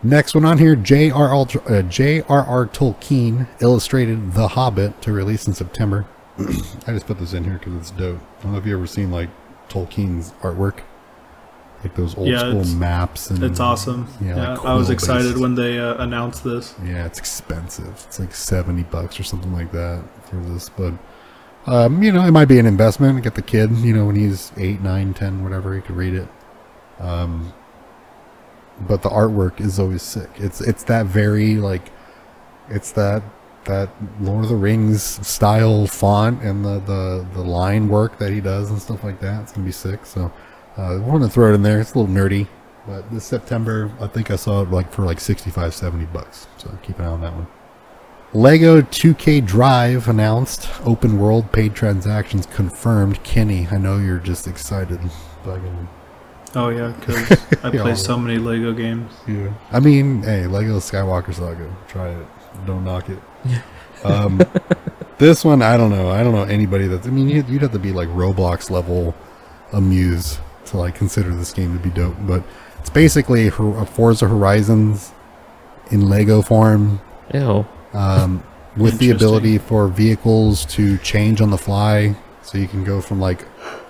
Next one on here, J.R.R. Uh, J.R.R. Tolkien illustrated The Hobbit to release in September. I just put this in here because it's dope. I don't know if you ever seen like Tolkien's artwork, like those old Yeah, school maps. And It's awesome. Yeah, Yeah, like I was excited when they uh, announced this. Yeah, it's expensive. It's like seventy bucks or something like that for this, but um, you know, it might be an investment. Get the kid, you know, when he's eight, nine, ten, whatever, he could read it. Um, but the artwork is always sick. It's it's that very like, it's that that Lord of the Rings style font and the the the line work that he does and stuff like that. It's gonna be sick. So, uh, I want to throw it in there. It's a little nerdy. But this September, I think I saw it like for like 65, 70 bucks. So keep an eye on that one. Lego 2K Drive announced. Open world paid transactions confirmed. Kenny, I know you're just excited. Fucking- Oh yeah, because I Yeah. play so many Lego games. Yeah. I mean, hey, Lego Skywalker Saga. Try it. Don't knock it. Um, this one, I don't know. I don't know anybody that's. I mean, you'd, you'd have to be like Roblox level amused to like consider this game to be dope. But it's basically a Forza Horizons in Lego form Ew. um, with the ability for vehicles to change on the fly. So you can go from like,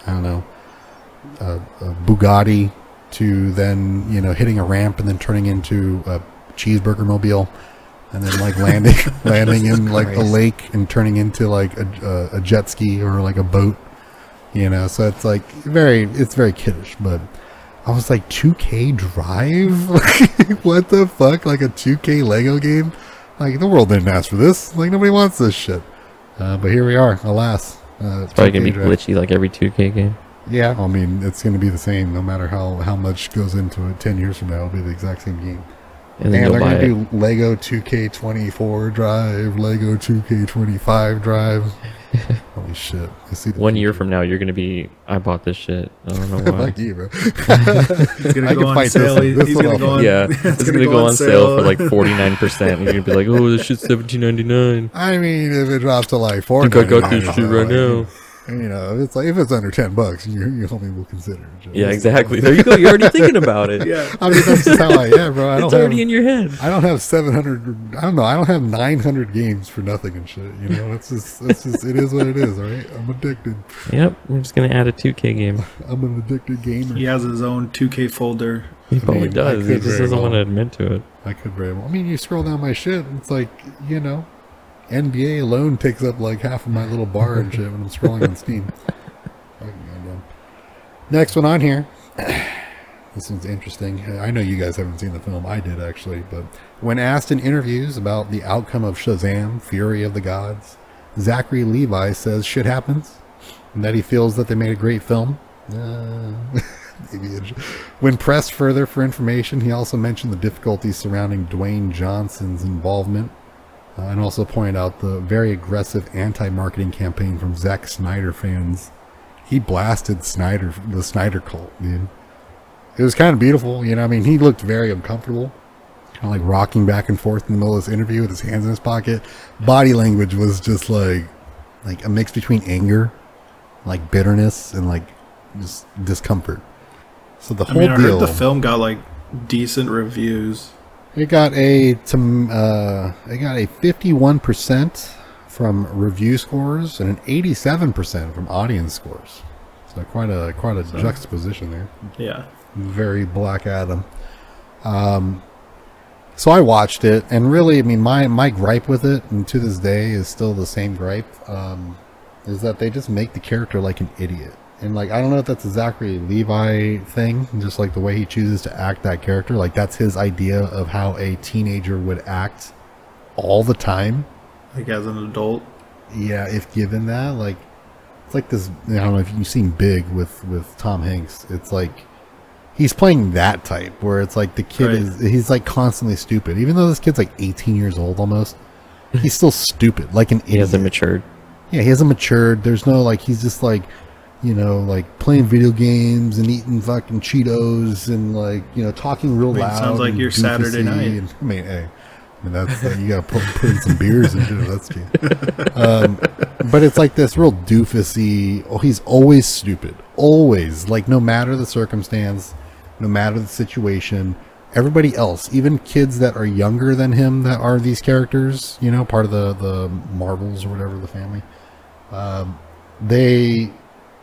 I don't know, a, a Bugatti to then you know hitting a ramp and then turning into a cheeseburger mobile, and then like landing landing in like the Christ. lake and turning into like a, a, a jet ski or like a boat. You know, so it's like very it's very kiddish, but. I was like, 2K Drive? what the fuck? Like a 2K Lego game? Like the world didn't ask for this. Like nobody wants this shit. Uh, but here we are, alas. Uh, It's probably gonna be Drive. glitchy like every 2K game. Yeah, I mean it's gonna be the same no matter how how much goes into it. Ten years from now, it'll be the exact same game. And And they're gonna do Lego 2K24 Drive, Lego 2K25 Drive. Holy shit! I see. One year from now, you're gonna be. I bought this shit. I don't know why. Fuck you, bro. It's gonna I go can on fight this sale. one. He's This he's gonna go fight. on. yeah, it's, gonna, go, on sale, for like 49, percent and you're gonna be like, "Oh, this shit's 17.99." I mean, if it drops to like I four, think I got this shit right now. You know, if it's like if it's under ten bucks, you you homie will consider it. Yeah, exactly. There you go. You're already thinking about it. Yeah, I mean, that's just how I am, bro. I it's don't already have, in your head. I don't have seven hundred. I don't know. I don't have nine hundred games for nothing and shit. You know, it's just, it's just, it is what it is. All right, I'm addicted. Yep, I'm just gonna add a 2K game. I'm an addicted gamer. he has his own 2K folder. He probably mean, does. He just doesn't well. want to admit to it. I could very well. I mean, you scroll down my shit, it's like you know, NBA alone takes up like half of my little bar and shit when I'm scrolling on Steam. Next one on here. This one's interesting. I know you guys haven't seen the film. I did actually, but when asked in interviews about the outcome of Shazam: Fury of the Gods, Zachary Levi says shit happens, and that he feels that they made a great film. Uh, maybe it- when pressed further for information, he also mentioned the difficulties surrounding Dwayne Johnson's involvement, uh, and also pointed out the very aggressive anti-marketing campaign from Zack Snyder fans. He blasted Snyder, the Snyder cult, dude. It was kind of beautiful, you know. I mean, he looked very uncomfortable, kind of like rocking back and forth in the middle of this interview with his hands in his pocket. Body language was just like, like a mix between anger, like bitterness, and like just discomfort. So the I whole mean, I deal. heard the film got like decent reviews. It got a to, uh, it got a fifty-one percent from review scores and an eighty-seven percent from audience scores. So quite a quite a juxtaposition there. Yeah, Very Black Adam. Um, so I watched it, and really, I mean, my my gripe with it, and to this day, is still the same gripe. Um, is that they just make the character like an idiot, and like I don't know if that's a Zachary Levi thing, just like the way he chooses to act that character, like that's his idea of how a teenager would act all the time. like as an adult. Yeah, if given that, like it's like this. I don't know if you've seen Big with with Tom Hanks. It's like he's playing that type where it's like the kid Right. is he's like constantly stupid, even though this kid's like 18 years old almost. He's still stupid, like an He hasn't matured. yeah, he hasn't matured. There's no like he's just like you know like playing video games and eating fucking Cheetos and like you know talking real I mean, loud. sounds like your Saturday night. and- I mean, hey. I mean, that's uh, you gotta put, put in some beers and shit. That's key. Um, but it's like this real doofusy. Oh, he's always stupid, always. Like no matter the circumstance, no matter the situation, everybody else, even kids that are younger than him, that are these characters, you know, part of the the Marvels or whatever the family, um, they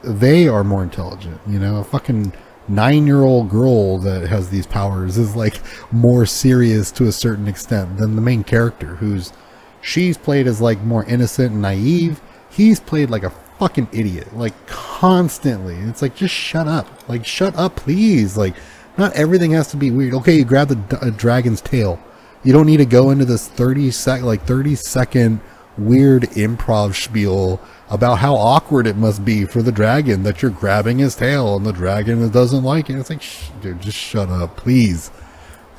they are more intelligent. You know, a fucking nine year old girl that has these powers is like more serious to a certain extent than the main character who's she's played as like more innocent and naive. He's played like a fucking idiot like constantly. It's like just shut up. Like shut up please. Like not everything has to be weird. Okay you grab the dragon's tail. You don't need to go into this 30 sec like 30 second weird improv spiel about how awkward it must be for the dragon that you're grabbing his tail and the dragon doesn't like it. It's like, Shh, dude, just shut up, please.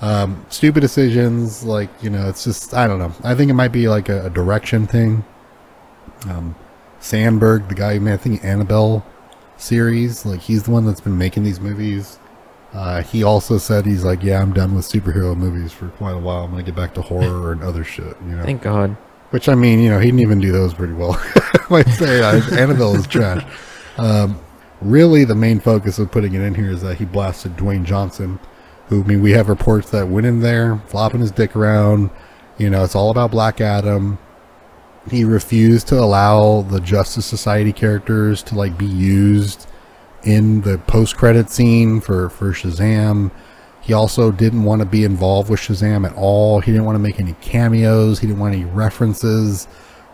Um, stupid decisions, like you know, it's just I don't know. I think it might be like a, a direction thing. Um, Sandberg, the guy who made I think Annabelle series, like he's the one that's been making these movies. Uh, he also said he's like, yeah, I'm done with superhero movies for quite a while. I'm gonna get back to horror and other shit. You know, Thank God. Which I mean, you know, he didn't even do those pretty well. like say, uh, Annabelle is trash. Um, really, the main focus of putting it in here is that he blasted Dwayne Johnson, who I mean, we have reports that went in there flopping his dick around. You know, it's all about Black Adam. He refused to allow the Justice Society characters to like be used in the post-credit scene for for Shazam. He also didn't want to be involved with Shazam at all. He didn't want to make any cameos. He didn't want any references.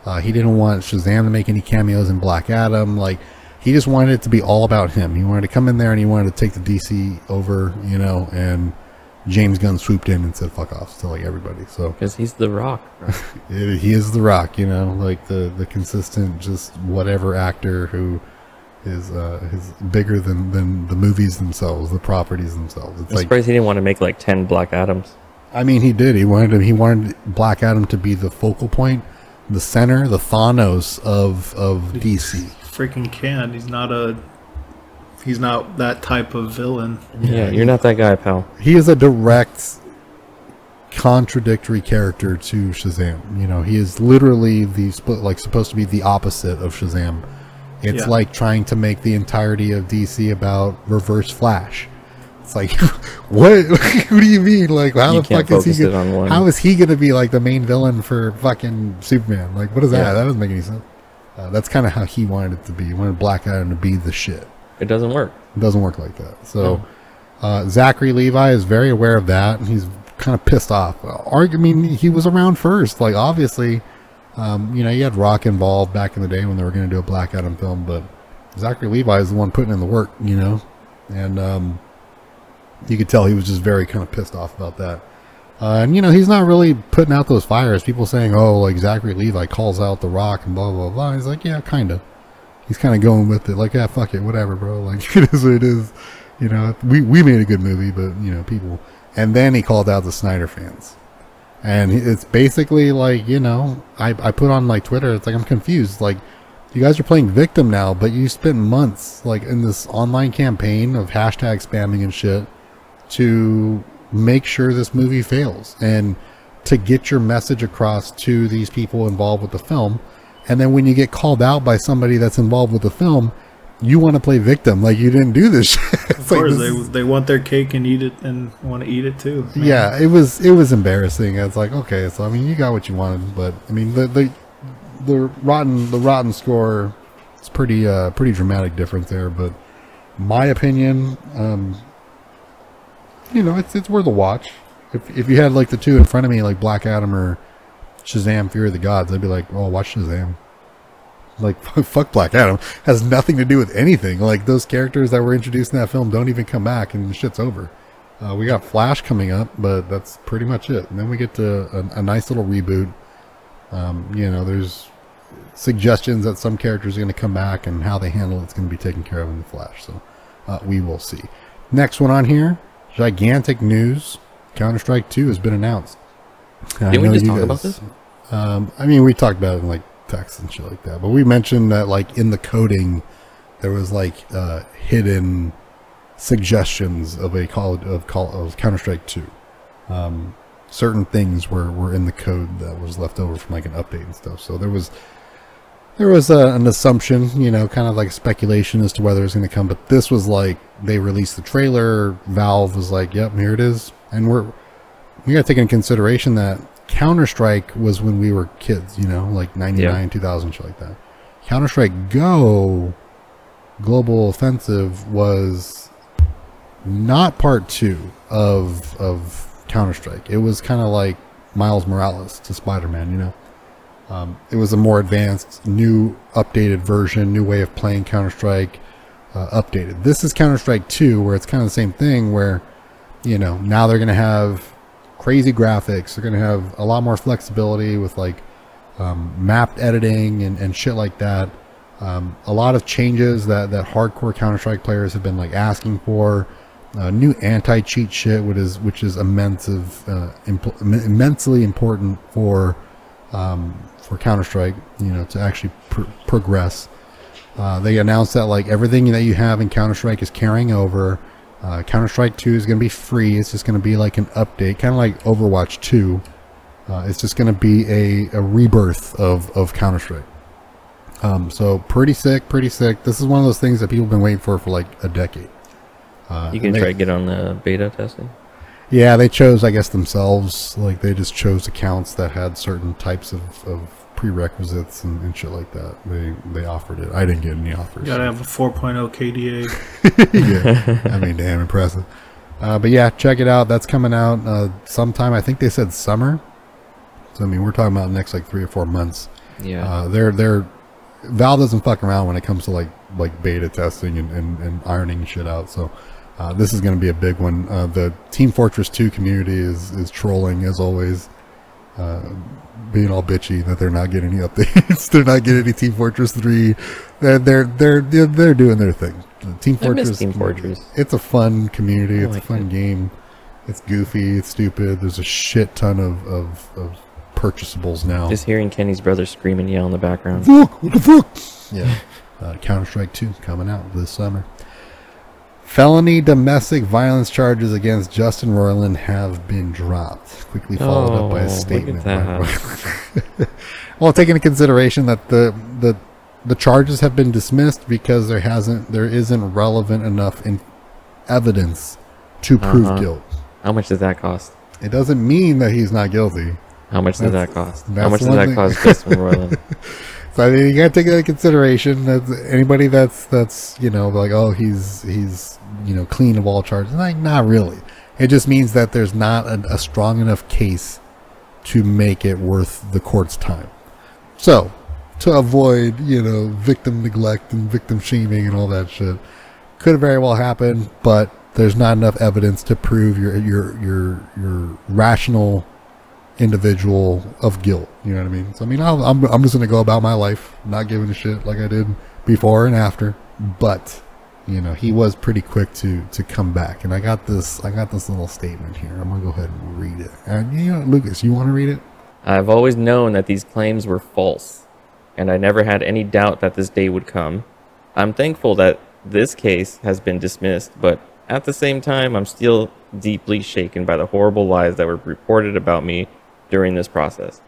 Uh, he didn't want Shazam to make any cameos in Black Adam. Like, he just wanted it to be all about him. He wanted to come in there and he wanted to take the DC over, you know, and James Gunn swooped in and said, fuck off to like everybody. So Because he's the rock. he is the rock, you know, like the, the consistent, just whatever actor who is, uh, is bigger than, than the movies themselves, the properties themselves. It's I'm like, surprised he didn't want to make like 10 Black Adams. I mean, he did. He wanted to, he wanted Black Adam to be the focal point, the center, the Thanos of of DC. Freaking can. He's not a. He's not that type of villain. Yeah, you're not that guy, pal. He is a direct contradictory character to Shazam. You know, he is literally the sp- like supposed to be the opposite of Shazam. It's Yeah. like trying to make the entirety of DC about Reverse Flash. It's like, what? what do you mean? Like, how You the fuck is he? Gonna, on. How is he going to be like the main villain for fucking Superman? Like, what is that? Yeah. That doesn't make any sense. Uh, that's kind of how he wanted it to be. He wanted Black Adam to be the shit. It doesn't work. It doesn't work like that. So uh, Zachary Levi is very aware of that, and he's kind of pissed off. Arg- I mean, he was around first. Like, obviously, um, you know, you had Rock involved back in the day when they were going to do a Black Adam film, but Zachary Levi is the one putting in the work, you know, and um, you could tell he was just very kind of pissed off about that. Uh, and you know, he's not really putting out those fires. People saying, "Oh, like Zachary Levi calls out the Rock and blah blah blah." He's like, "Yeah, kind of." He's kind of going with it, like, "Yeah, fuck it, whatever, bro." Like, it is what it is. You know, we we made a good movie, but you know, people. And then he called out the Snyder fans, and it's basically like, you know, I I put on like Twitter. It's like I'm confused. Like, you guys are playing victim now, but you spent months like in this online campaign of hashtag spamming and shit to make sure this movie fails and to get your message across to these people involved with the film. And then when you get called out by somebody that's involved with the film, you want to play victim like you didn't do this shit. Of like course, this they they want their cake and eat it and want to eat it too. man. yeah, it was it was embarrassing. It's like okay, so I mean you got what you wanted, but I mean the the the rotten the rotten score it's pretty uh pretty dramatic difference there. But my opinion, um, you know, it's it's worth a watch. If if you had like the two in front of me, like Black Adam or Shazam: Fury of the Gods, I'd be like, oh, watch Shazam. Like fuck Black Adam has nothing to do with anything. Like those characters that were introduced in that film don't even come back, and the shit's over. Uh, we got Flash coming up, but that's pretty much it. And then we get to a, a nice little reboot. Um, you know, there's suggestions that some characters are going to come back, and how they handle it's going to be taken care of in the Flash. So uh, we will see. Next one on here, gigantic news: Counter Strike Two has been announced. I Didn't we just talk about this? Um, I mean, we talked about it in like text and shit like that, but we mentioned that like in the coding, there was like uh, hidden suggestions of a call of call of Counter Strike Two. Um, certain things were were in the code that was left over from like an update and stuff. So there was there was a, an assumption, you know, kind of like speculation as to whether it's going to come, but this was like they released the trailer. Valve was like, "Yep, here it is," and we're we got to take into consideration that Counter Strike was when we were kids, you know, like ninety nine, two thousand, shit like that. Counter Strike Go Global Offensive was not part two of of Counter Strike. It was kind of like Miles Morales to Spider Man, you know. Um, it was a more advanced, new, updated version, new way of playing Counter Strike, uh, updated. This is Counter Strike 2, where it's kind of the same thing, where, you know, now they're going to have crazy graphics. They're going to have a lot more flexibility with like um, mapped editing and, and shit like that. Um, a lot of changes that, that hardcore Counter Strike players have been like asking for. Uh, new anti cheat shit, which is which is immense of, uh, immensely important for um, for Counter Strike, you know, to actually pr- progress. Uh, they announced that like everything that you have in Counter Strike is carrying over. Uh, Counter Strike 2 is going to be free. It's just going to be like an update, kind of like Overwatch 2. Uh, it's just going to be a, a rebirth of, of Counter Strike. Um, so pretty sick, pretty sick. This is one of those things that people have been waiting for for like a decade. Uh, you can they, try to get on the beta testing. Yeah, they chose, I guess, themselves. Like they just chose accounts that had certain types of, of prerequisites and, and, shit like that. They they offered it. I didn't get any offers. You gotta have a 4.0 KDA. yeah, I mean, damn impressive. Uh, but yeah, check it out. That's coming out uh, sometime. I think they said summer. So I mean, we're talking about next like three or four months. Yeah. Uh, they're they're Valve doesn't fuck around when it comes to like like beta testing and, and, and ironing shit out. So uh, this is going to be a big one. Uh, the Team Fortress 2 community is, is trolling as always, uh, being all bitchy that they're not getting any updates. they're not getting any Team Fortress 3. They're they're they're they're, doing their thing. Team Fortress. Team Fortress. It's a fun community. It's like a fun it. game. It's goofy. It's stupid. There's a shit ton of, of, of purchasables now. Just hearing Kenny's brother scream and yell in the background. Fuck! What the fuck? Yeah. Uh, Counter Strike 2 coming out this summer. Felony domestic violence charges against Justin Roiland have been dropped. Quickly followed oh, up by a oh, statement. well, taking into consideration that the the the charges have been dismissed because there hasn't there isn't relevant enough in evidence to prove uh-huh. guilt. How much does that cost? It doesn't mean that he's not guilty. How much does that cost? How much does that thing. cost Justin Roiland? So I mean, you gotta take that into consideration. That anybody that's that's you know like oh he's he's you know clean of all charges. Like not really. It just means that there's not a, a strong enough case to make it worth the court's time. So to avoid you know victim neglect and victim shaming and all that shit, could very well happen. But there's not enough evidence to prove your your your your rational individual of guilt. You know what I mean? So I mean, i am I'm, I'm just gonna go about my life, not giving a shit like I did before and after. But you know, he was pretty quick to to come back, and I got this I got this little statement here. I'm gonna go ahead and read it. And you know, Lucas, you want to read it? I've always known that these claims were false, and I never had any doubt that this day would come. I'm thankful that this case has been dismissed, but at the same time, I'm still deeply shaken by the horrible lies that were reported about me during this process.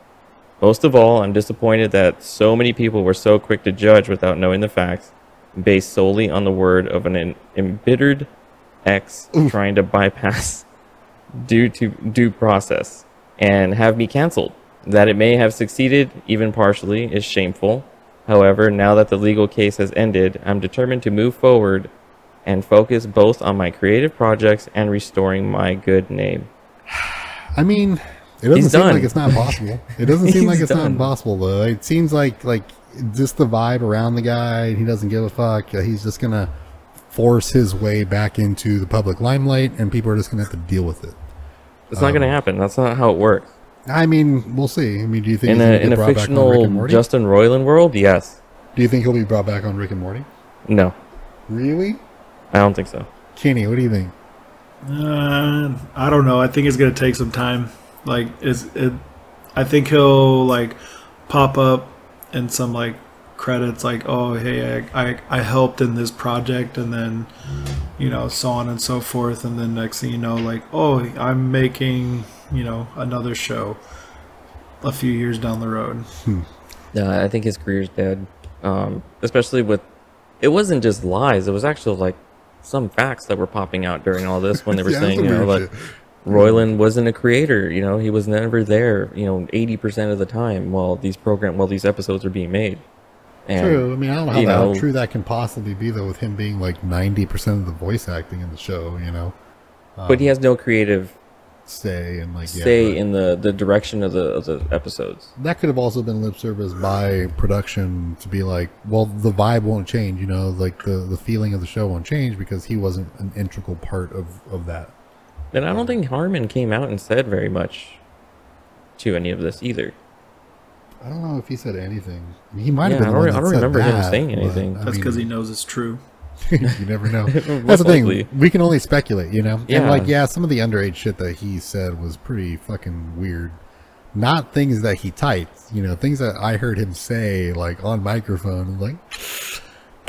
Most of all, I'm disappointed that so many people were so quick to judge without knowing the facts, based solely on the word of an embittered ex Oof. trying to bypass due to due process and have me canceled. That it may have succeeded, even partially, is shameful. However, now that the legal case has ended, I'm determined to move forward and focus both on my creative projects and restoring my good name. I mean, it doesn't He's seem done. like it's not possible. It doesn't seem like it's done. not impossible though. It seems like like just the vibe around the guy. He doesn't give a fuck. He's just gonna force his way back into the public limelight, and people are just gonna have to deal with it. It's um, not gonna um, happen. That's not how it works. I mean, we'll see. I mean, do you think in a in a fictional Justin Roiland world? Yes. Do you think he'll be brought back on Rick and Morty? No. Really? I don't think so. Kenny, what do you think? Uh, I don't know. I think it's gonna take some time. Like is it? I think he'll like pop up in some like credits like oh hey I, I, I helped in this project and then you know so on and so forth and then next thing you know like oh i'm making you know another show a few years down the road hmm. yeah i think his career's dead um, especially with it wasn't just lies. It was actually like some facts that were popping out during all this when they were Yeah, saying, you know, like shit. Roiland wasn't a creator. You know, he was never there. You know, eighty percent of the time while these program while these episodes are being made. And, True. I mean, I don't know how, that- how true that can possibly be, though, with him being like 90% of the voice acting in the show, you know? But he um, has no creative Say and like, yeah, say but in the the direction of the of the episodes. that could have also been lip service by production to be like, well, the vibe won't change, you know, like the, the feeling of the show won't change because he wasn't an integral part of, of that. And I don't think Harmon came out and said very much to any of this either. I don't know if he said anything. He might have been. I don't one re- that I don't said remember him saying anything. I That's because he knows it's true. you never know. That's the thing. likely. We can only speculate, you know. And Yeah. like, yeah, some of the underage shit that he said was pretty fucking weird. Not things that he typed, you know, things that I heard him say like on microphone. Like,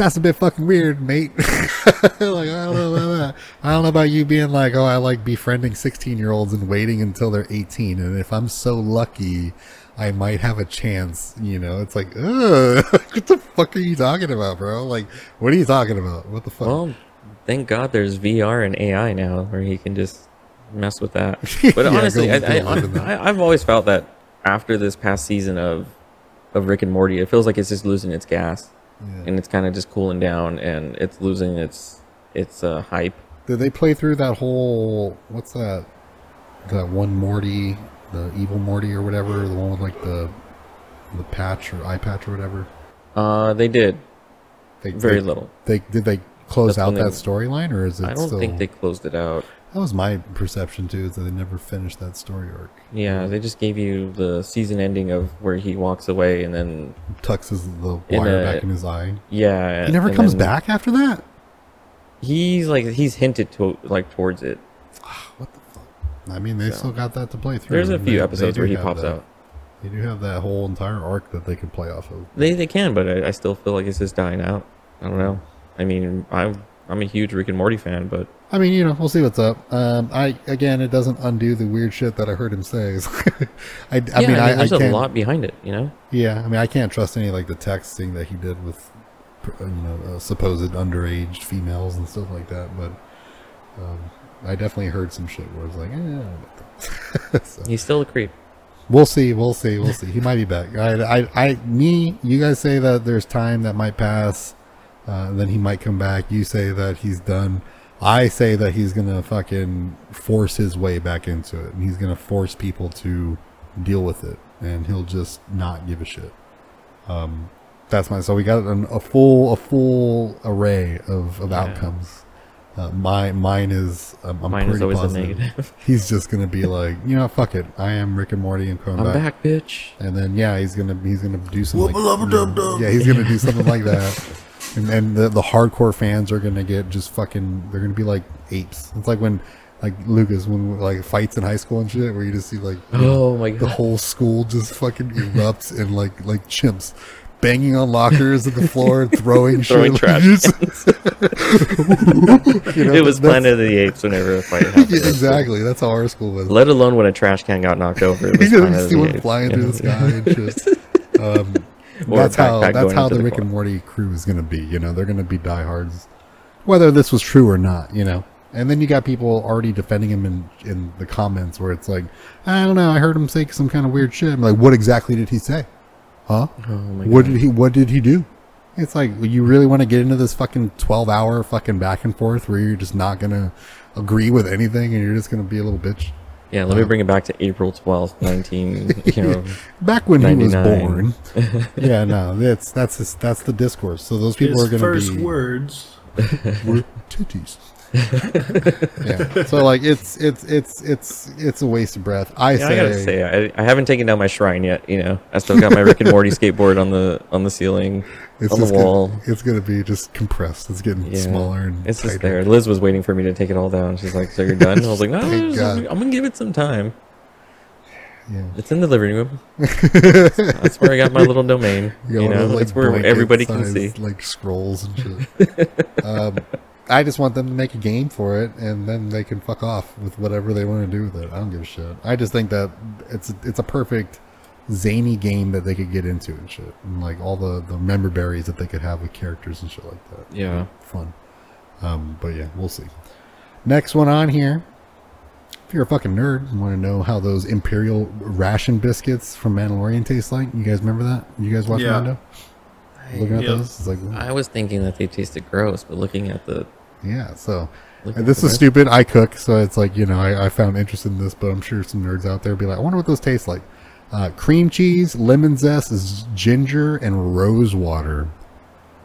that's a bit fucking weird, mate. like, I don't know about that. I don't know about you being like, oh, I like befriending 16 year olds and waiting until they're 18. And if I'm so lucky, I might have a chance, you know. It's like, ugh, what the fuck are you talking about, bro? Like, what are you talking about? What the fuck? Well, thank God there's VR and AI now where he can just mess with that. But Yeah, honestly, I, I, live in that. I, I've always felt that after this past season of of Rick and Morty, it feels like it's just losing its gas Yeah. and it's kind of just cooling down and it's losing its its uh, hype. Did they play through that whole what's that? That one Morty, the evil Morty or whatever, the one with like the the patch or eye patch or whatever. Uh, they did They, very they, little. They did they close That's out that storyline or is it I don't still? think they closed it out. That was my perception too, is that they never finished that story arc. Yeah, they just gave you the season ending of where he walks away and then Tucks his the wire a- back in his eye. yeah, He never comes back after that. He's like he's hinted to like towards it. Ah, what the fuck? I mean, they So- still got that to play through. There's a few they episodes do where he pops that. out. They do have that whole entire arc that they can play off of. They they can, but I, I still feel like it's just dying out. I don't know. I mean, I'm I'm a huge Rick and Morty fan, but I mean, you know, we'll see what's up. Um, I again, it doesn't undo the weird shit that I heard him say. I, I yeah, mean, I, I there's a lot behind it, you know. Yeah, I mean, I can't trust any like the texting that he did with, uh, you know, uh, supposed underage females and stuff like that. But um, I definitely heard some shit where I was like, eh, I don't know about that. so, He's still a creep. we'll see, we'll see, we'll see. He might be back. I, I, I, me, you guys say that there's time that might pass, uh, then he might come back. You say that he's done. I say that he's gonna fucking force his way back into it, and he's gonna force people to deal with it, and he'll just not give a shit. Um, that's my. So we got an, a full, a full array of, of Yeah. outcomes. Uh, my mine is. Um, I'm Mine is pretty always a positive. negative. He's just gonna be like, you know, fuck it. I am Rick and Morty and coming I'm back. back, bitch. And then yeah, he's gonna he's gonna do something. Wubba-lubba-dub-dub. Like, yeah, he's gonna do something like that. And then the the hardcore fans are gonna get just fucking. They're gonna be like apes. It's like when like Lucas when like fights in high school and shit, where you just see like Oh my god, the whole school just fucking erupts and like like chimps. Banging on lockers at the floor, throwing, Throwing shit. trash Just- You know, it was Planet of the Apes whenever a fight happened. Yeah, exactly. That's how our school was. Let alone when a trash can got knocked over. It was you Planet know, of see the one Apes, flying you through the sky and shit. Um, Or a that's how that's how the Rick and Morty crew is going to be. You know, they're going to be diehards, whether this was true or not. You know, and then you got people already defending him in in the comments where it's like, I don't know, I heard him say some kind of weird shit. I'm like, what exactly did he say? Huh? Oh my What god. did he What did he do? It's like you really want to get into this fucking twelve hour fucking back and forth where you're just not gonna agree with anything and you're just gonna be a little bitch. Yeah, let me bring it back to April twelfth, nineteen. You know, Back when he was born. yeah, no, that's that's his, that's the discourse. So those people His are gonna be first words. were titties. yeah. So like it's it's it's it's it's a waste of breath. I yeah, I gotta say, I, I haven't taken down my shrine yet. You know, I still got my Rick and Morty skateboard on the on the ceiling, it's on the wall. Gonna, it's gonna be just compressed. It's getting Yeah, smaller and it's just tighter. there. Liz was waiting for me to take it all down. She's like, "So you're done?" I was like, "No, I'm, gonna give it some time. Yeah. It's in the living room. That's where I got my little domain. You You, got one of know, those, like, it's where everybody can see. like scrolls and shit. um, I just want them to make a game for it, and then they can fuck off with whatever they want to do with it. I don't give a shit. I just think that it's it's a perfect zany game that they could get into and shit, and like all the the member berries that they could have with characters and shit like that. Yeah. fun. Um, but yeah, we'll see. Next one on here. If you're a fucking nerd and want to know how those Imperial ration biscuits from Mandalorian taste like, you guys remember that? You guys watch Yeah. Mando? Looking at Yeah. those, it's like, I was thinking that they tasted gross, but looking at the yeah. So this is stupid. I cook, so it's like you know I, I found interest in this, but I'm sure some nerds out there be like, I wonder what those taste like. Uh, cream cheese, lemon zest, is ginger, and rose water.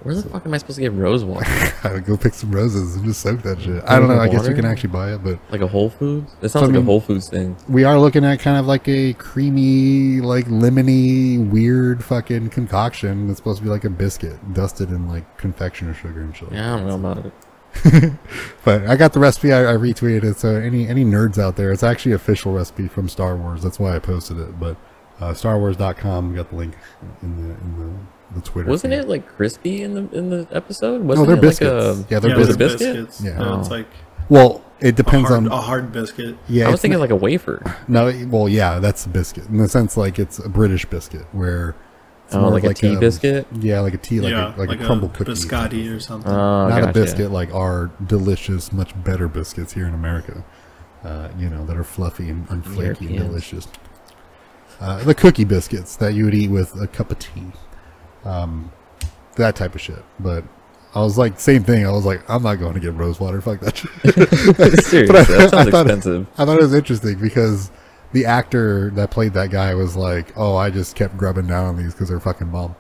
Where the fuck am I supposed to get rose water? I would go pick some roses and just soak that shit. I don't know. I guess you can actually buy it, but like a Whole Foods? It So, sounds I like mean- a Whole Foods thing. we are looking at kind of like a creamy, like lemony, weird fucking concoction. That's supposed to be like a biscuit dusted in like confectioner sugar and shit. Yeah, I don't know about it. But I got the recipe. I, I retweeted it. So any any nerds out there, it's actually official recipe from Star Wars. That's why I posted it. But uh, StarWars.com we got the link in the in the, the Twitter. Wasn't feed. it like crispy in the in the episode? No, Wasn't they're it biscuits. like a yeah, they're yeah, was they're it biscuits. biscuit? biscuits. Yeah. Yeah, it's like Well, it a depends hard, on. a hard biscuit. yeah, I was thinking not- like a wafer. no. Well, yeah, that's a biscuit in the sense like it's a British biscuit where. It's Oh, more like of a tea um, biscuit. Yeah, like a tea, like yeah, a like, a crumble cookie. biscotti or something. Oh, not gotcha. a biscuit like our delicious, much better biscuits here in America. Uh, you know that are fluffy and, and flaky and delicious. Uh, the cookie biscuits that you would eat with a cup of tea, um, that type of shit. But I was like, same thing. I was like, I'm not going to get rose water. Fuck that. shit. Seriously, But I- that sounds I thought- expensive. I thought it was interesting because the actor that played that guy was like, "Oh, I just kept grubbing down on these because they're fucking bomb."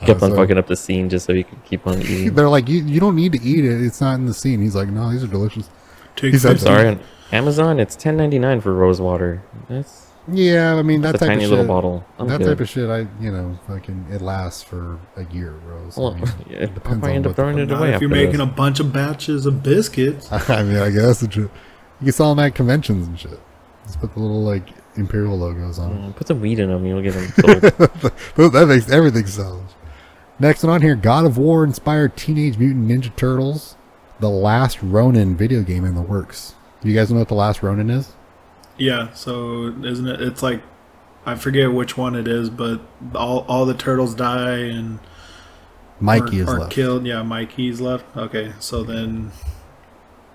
Uh, Kept on so- fucking up the scene just so you could keep on eating. They're like, you, you don't need to eat it. It's not in the scene. He's like, no, these are delicious. Take he I'm some- sorry, on Amazon it's ten ninety nine for rose water. That's, Yeah, I mean that type tiny of little bottle. I'm that good. type of shit, I you know, fucking it lasts for a year, bro. So, well, I, mean, yeah, I'll depends probably on end up throwing it away if you're making this. a bunch of batches of biscuits. I mean, I guess it's, you can sell them at conventions and shit. Just put the little like imperial logos on. Mm, Put some weed in them, you'll get them sold. that makes everything sells. Next one on here, God of War inspired Teenage Mutant Ninja Turtles, the last Ronin video game in the works. You guys know what the last Ronin is? Yeah, so isn't it? It's like I forget which one it is, but all all the turtles die and Mikey are, is are left. killed. Yeah, Mikey's left. Okay, so then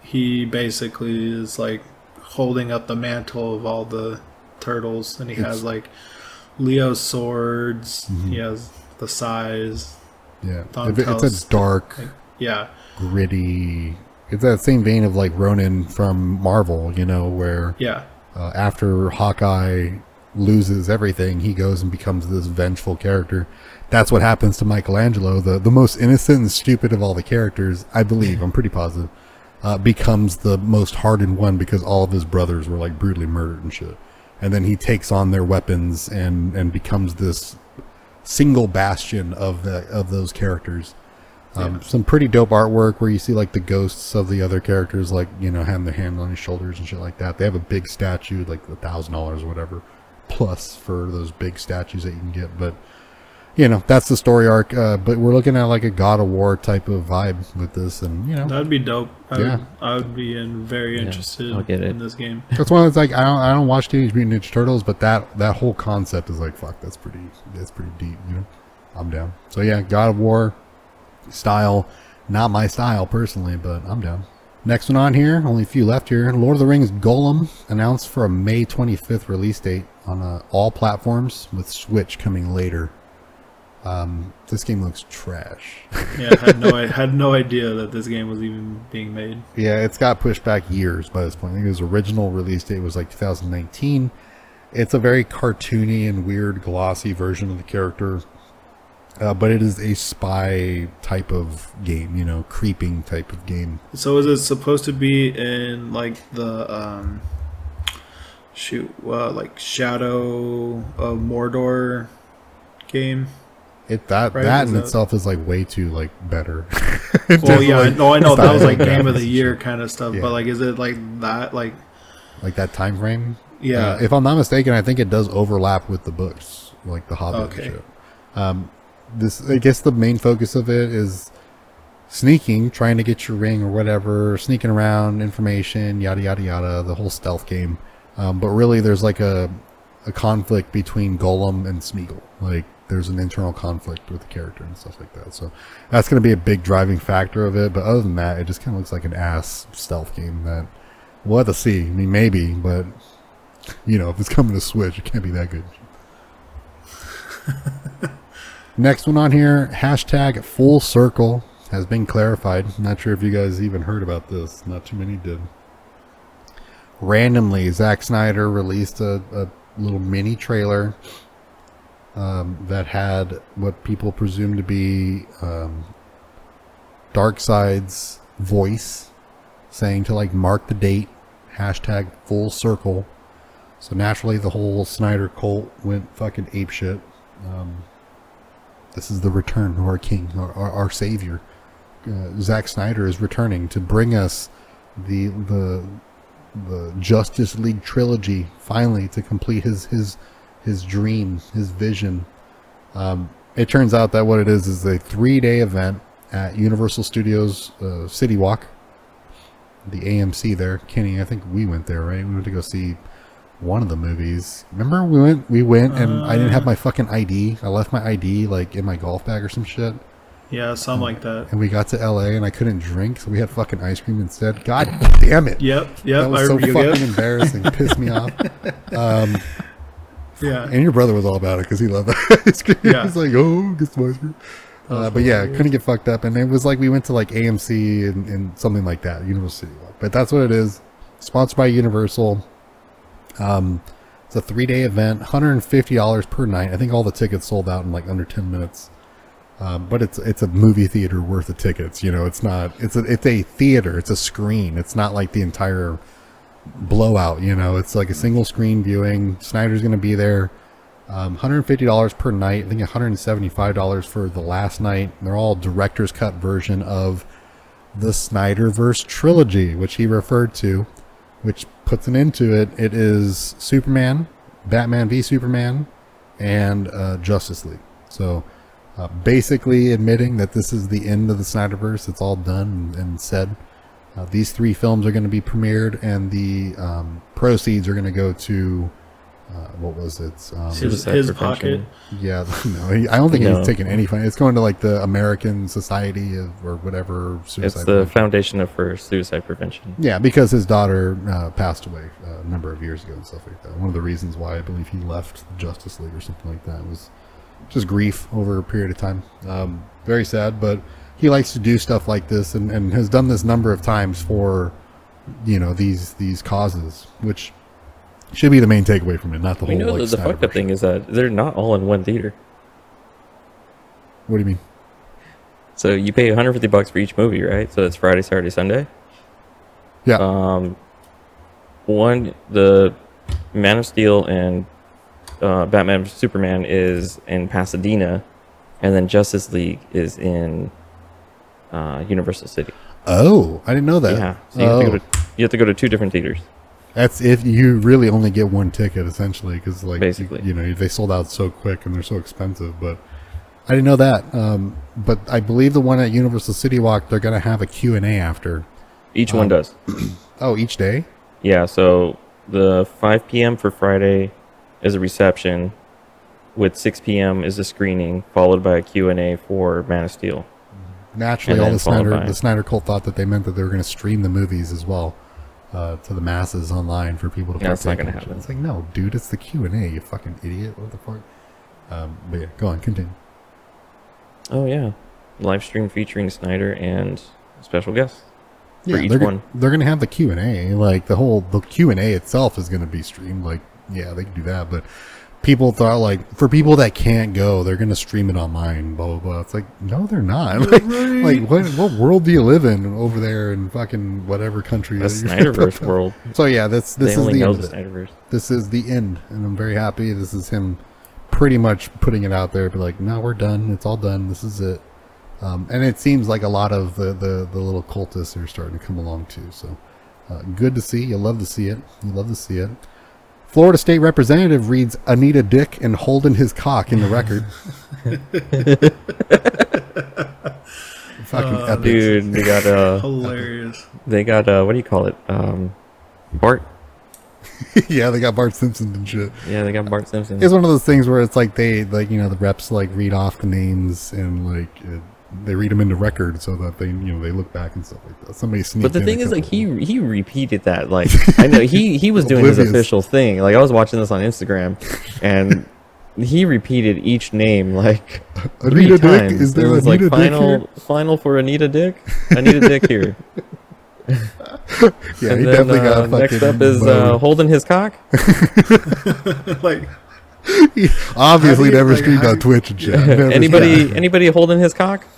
he basically is like holding up the mantle of all the turtles, and he It's- has like Leo's swords. Mhm. He has the size. Yeah, it's a dark, Yeah, gritty. It's that same vein of like Ronin from Marvel, you know, where yeah, uh, after Hawkeye loses everything, he goes and becomes this vengeful character. That's what happens to Michelangelo, the the most innocent and stupid of all the characters, I believe. I'm pretty positive. Uh, becomes the most hardened one because all of his brothers were like brutally murdered and shit. And then he takes on their weapons and and becomes this single bastion of the of those characters. Um, Yeah. Some pretty dope artwork where you see like the ghosts of the other characters, like you know, having their hand on his shoulders and shit like that. They have a big statue, like a thousand dollars or whatever, plus for those big statues that you can get. But you know, that's the story arc. Uh, but we're looking at like a God of War type of vibe with this, and you know, that'd be dope. I Yeah. would, I would be in, very Yeah, interested I'll get it. in this game. that's one that's like I don't I don't watch Teenage Mutant Ninja Turtles, but that that whole concept is like fuck, that's pretty that's pretty deep. You know, I'm down. So yeah, God of War style, not my style personally, but I'm down. Next one on here, only a few left here. Lord of the Rings Gollum announced for a May 25th release date on uh, all platforms, with Switch coming later. Um, this game looks trash. Yeah, I had no I had no idea that this game was even being made. Yeah, it's got pushed back years by this point. I think his original release date was like 2019. It's a very cartoony and weird, glossy version of the character, uh, but it is a spy type of game, you know, creeping type of game. So is it supposed to be in like the um shoot uh, like Shadow of Mordor game? It that Right, that in that- itself is like way too like better. Well, yeah, Like, no, I know that was like game of the year kind of stuff, Yeah. but like, is it like that? Like, like that time frame. yeah, Uh, if I'm not mistaken, I think it does overlap with the books, like the Hobbit Okay. shit. Um, this, I guess, the main focus of it is sneaking, trying to get your ring or whatever, sneaking around, information, yada yada yada, the whole stealth game. Um, but really, there's like a a conflict between Gollum and Smeagol. Like there's an internal conflict with the character and stuff like that. So that's going to be a big driving factor of it. But other than that, it just kind of looks like an ass stealth game that we'll have to see. I mean, maybe, but you know, if it's coming to Switch, it can't be that good. Next one on here, hashtag full circle has been clarified. Not sure if you guys even heard about this. Not too many did. Randomly, Zack Snyder released a, a little mini trailer um, that had what people presume to be um, Darkseid's voice saying to like mark the date, hashtag full circle. So naturally, the whole Snyder cult went fucking apeshit. Um, this is the return of our king, our, our, our savior. Uh, Zack Snyder is returning to bring us the the the Justice League trilogy finally to complete his his his dream, his vision. Um, it turns out that what it is is a three day event at Universal Studios uh, City Walk, the AMC there. Kenny, I think we went there, right? We went to go see one of the movies. Remember we went we went and I didn't have my fucking ID. I left my ID like in my golf bag or some shit. Yeah, something like that. And we got to LA and I couldn't drink, so we had fucking ice cream instead. God damn it. Yep, yep. That was I so fucking embarrassing. Pissed me off. Um, Yeah, and your brother was all about it because he loved ice cream. Yeah. He's like, oh, get some ice cream. Uh, but yeah, couldn't get fucked up. And it was like we went to like AMC and, and something like that, Universal City Walk. But that's what it is. Sponsored by Universal. Um, it's a three day event, $150 per night. I think all the tickets sold out in like under 10 minutes. Um, but it's it's a movie theater worth of tickets. You know, it's not it's a it's a theater. It's a screen. It's not like the entire blowout. You know, it's like a single screen viewing. Snyder's going to be there. Um, $150 per night. I think $175 for the last night. They're all director's cut version of the Snyderverse trilogy, which he referred to, which puts an end to it. It is Superman, Batman v Superman, and uh, Justice League. So uh, basically admitting that this is the end of the Snyderverse. It's all done and, and said. Uh, these three films are going to be premiered, and the um, proceeds are going to go to uh, what was it? Um, His- his prevention. yeah, no, he, I don't think No. he's taking any fun. It's going to like the American Society of, or whatever. Suicide It's the prevention. foundation of for suicide prevention. Yeah, because his daughter uh, passed away uh, a number of years ago and stuff like that. One of the reasons why I believe he left Justice League or something like that was just grief over a period of time. Um, very sad, but he likes to do stuff like this and, and has done this number of times for you know these these causes, which should be the main takeaway from it, not the We whole know like that the fucked up thing is that they're not all in one theater. What do you mean? So you pay 150 bucks for each movie, right? So that's Friday, Saturday, Sunday. Yeah, Um, one the Man of Steel and uh, Batman Superman is in Pasadena, and then Justice League is in uh, Universal City. Oh, I didn't know that. Yeah, so you have, to Oh. go to, you have to go to two different theaters. That's if you really only get one ticket, essentially, because like Basically. you know, they sold out so quick and they're so expensive. But I didn't know that. Um, but I believe the one at Universal City Walk, they're gonna have a Q and A after. Each Um, one does. Oh, each day. Yeah, so the 5 p.m. for Friday is a reception, with 6 p.m. is a screening, followed by a Q&A for Man of Steel. Naturally, all the Snyder by- the Snyder cult thought that they meant that they were gonna stream the movies as well. Uh, to the masses online for people to Yeah, that's not gonna happen. It's like, no, dude, it's the Q and A. You fucking idiot! What the fuck? Um, but yeah, go on, continue. Oh yeah, live stream featuring Snyder and special guests. yeah, each they're, one. They're gonna have the Q and A. Like the whole the Q and A itself is gonna be streamed. Like yeah, they can do that. But people thought like for people that can't go, they're gonna stream it online. Blah blah blah. It's like no, they're not. like, like what what world do you live in over there in fucking whatever country? The Snyderverse world. So yeah, this this they is only the know end. the of. Snyderverse. This is the end, and I'm very happy. This is him pretty much putting it out there. Be like, no, we're done. It's all done. This is it. Um, and it seems like a lot of the, the, the little cultists are starting to come along too. So uh, good to see. You love to see it. You love to see it. Florida State Representative reads Anita Dick and holding his cock in the record. Fucking Uh, epic. Dude, they got uh, Hilarious. they got uh, what do you call it? Um, Bart. yeah, they got Bart Simpson and shit. Yeah, they got Bart Simpson. It's one of those things where it's like they like you know the reps like read off the names and like it, they read them into record so that they you know they look back and stuff like that. Somebody sneaked But the in thing is, like he he repeated that. Like I know he he was doing his official thing. Like I was watching this on Instagram, and he repeated each name like three Anita Dick? times. Is there it was Anita like Dick final here? final for Anita Dick. Anita Dick here. yeah, and he then, definitely uh, got next fucking up is uh, holding his cock. like He obviously How you- never like, streamed on Twitch and shit. Never anybody streamed. anybody holding his cock?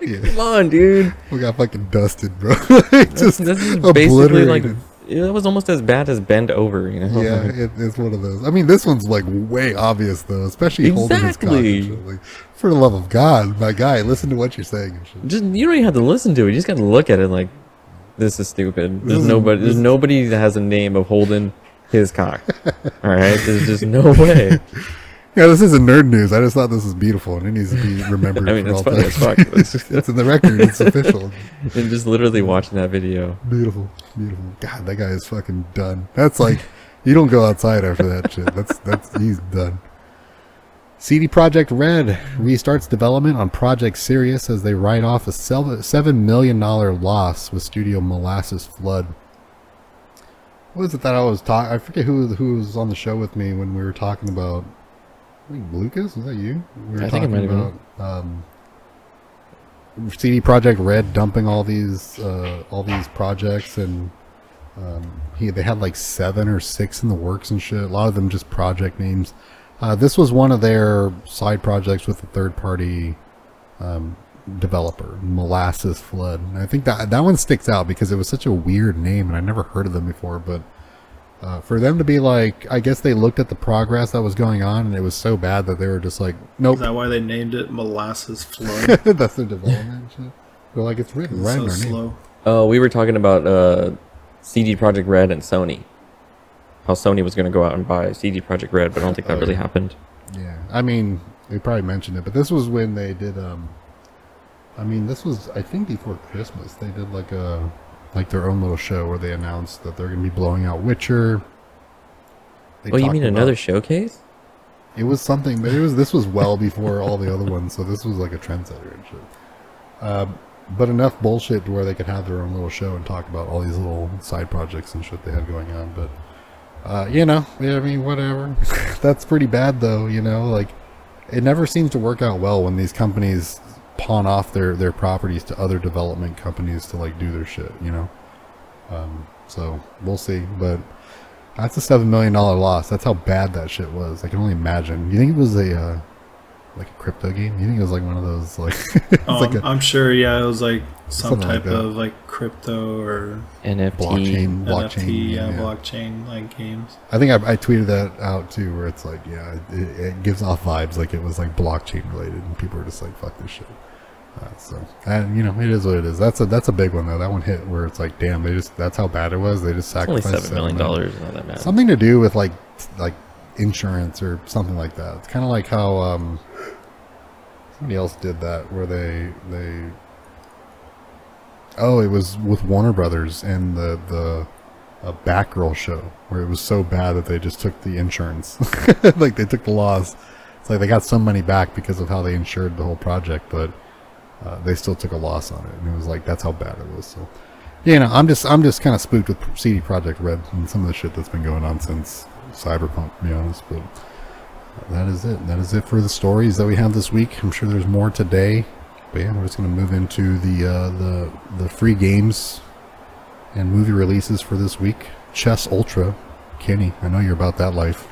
Yeah, Come on, dude. we got fucking dusted, bro. This, Just this is basically like obliterated. it was almost as bad as bend over. You know? Yeah, it, it's one of those. I mean, this one's like way obvious though, especially holding his cock. and Exactly. shit. Like, for the love of God, my guy, listen to what you're saying. And shit. just you don't even have to listen to it. You just got to look at it like this is stupid. There's is- nobody. this There's nobody that has a name of holding his cock. All right, there's just no way. Yeah, this isn't nerd news. I just thought this was beautiful and it needs to be remembered I mean, for it's all funny as fuck. It's, in the record. It's official. and just literally watching that video. Beautiful, beautiful. God, that guy is fucking done. That's like you don't go outside after that shit. That's that's he's done. CD Projekt Red restarts development on Project Sirius as they write off a seven million dollar loss with Studio Molasses Flood. What was it that I was talking? I forget who who was on the show with me when we were talking about. I think Lucas was that you? We were I think it might have been. about um, CD Projekt Red dumping all these uh, all these projects and um, he they had like seven or six in the works and shit. A lot of them just project names. Uh, this was one of their side projects with a third party um, developer, Molasses Flood. And I think that that one sticks out because it was such a weird name and I never heard of them before. But uh, for them to be like, I guess they looked at the progress that was going on and it was so bad that they were just like, nope, is that why they named it Molasses Flood? that's their development. and shit. They're like, it's written right so in our name. slow. Oh, we were talking about uh, CD Projekt Red and Sony. How Sony was going to go out and buy CD Projekt Red, but I don't think that Oh, really yeah. happened. Yeah, I mean, they probably mentioned it, but this was when they did. um I mean, this was I think before Christmas. They did like a like their own little show where they announced that they're going to be blowing out Witcher. They Oh, you mean about- another showcase? It was something, but it was this was well before all the other ones, so this was like a trendsetter and shit. Um, but enough bullshit to where they could have their own little show and talk about all these little side projects and shit they had going on. But uh, you know, yeah, I mean, whatever. That's pretty bad, though. You know, like it never seems to work out well when these companies pawn off their their properties to other development companies to like do their shit. You know, um, so we'll see. But that's a seven million dollar loss. That's how bad that shit was. I can only imagine. You think it was a uh, like a crypto game? You think it was like one of those like? it's Oh, like a I'm sure. Yeah, it was like some Something like type of like crypto or NFT. blockchain, blockchain. NFT, yeah, yeah. blockchain like games. I think I, I tweeted that out too, where it's like, yeah, it, it gives off vibes like it was like blockchain related, and people were just like, "Fuck this shit." Uh, so, and you know, it is what it is. That's a that's a big one though. That one hit where it's like, damn, they just that's how bad it was. They just It's only sacrificed seven million $7. Not that bad. Something to do with like like insurance or something like that. It's kind of like how um somebody else did that where they they oh it was with Warner Brothers and the the a Batgirl show where it was so bad that they just took the insurance like they took the loss. It's like they got some money back because of how they insured the whole project, but uh, they still took a loss on it, and it was like that's how bad it was. So, yeah, no, I'm just I'm just kind of spooked with CD Projekt Red and some of the shit that's been going on since Cyberpunk, to be honest. But that is it. That is it for the stories that we have this week. I'm sure there's more today, but yeah, we're just gonna move into the uh, the the free games and movie releases for this week. Chess Ultra, Kenny, I know you're about that life.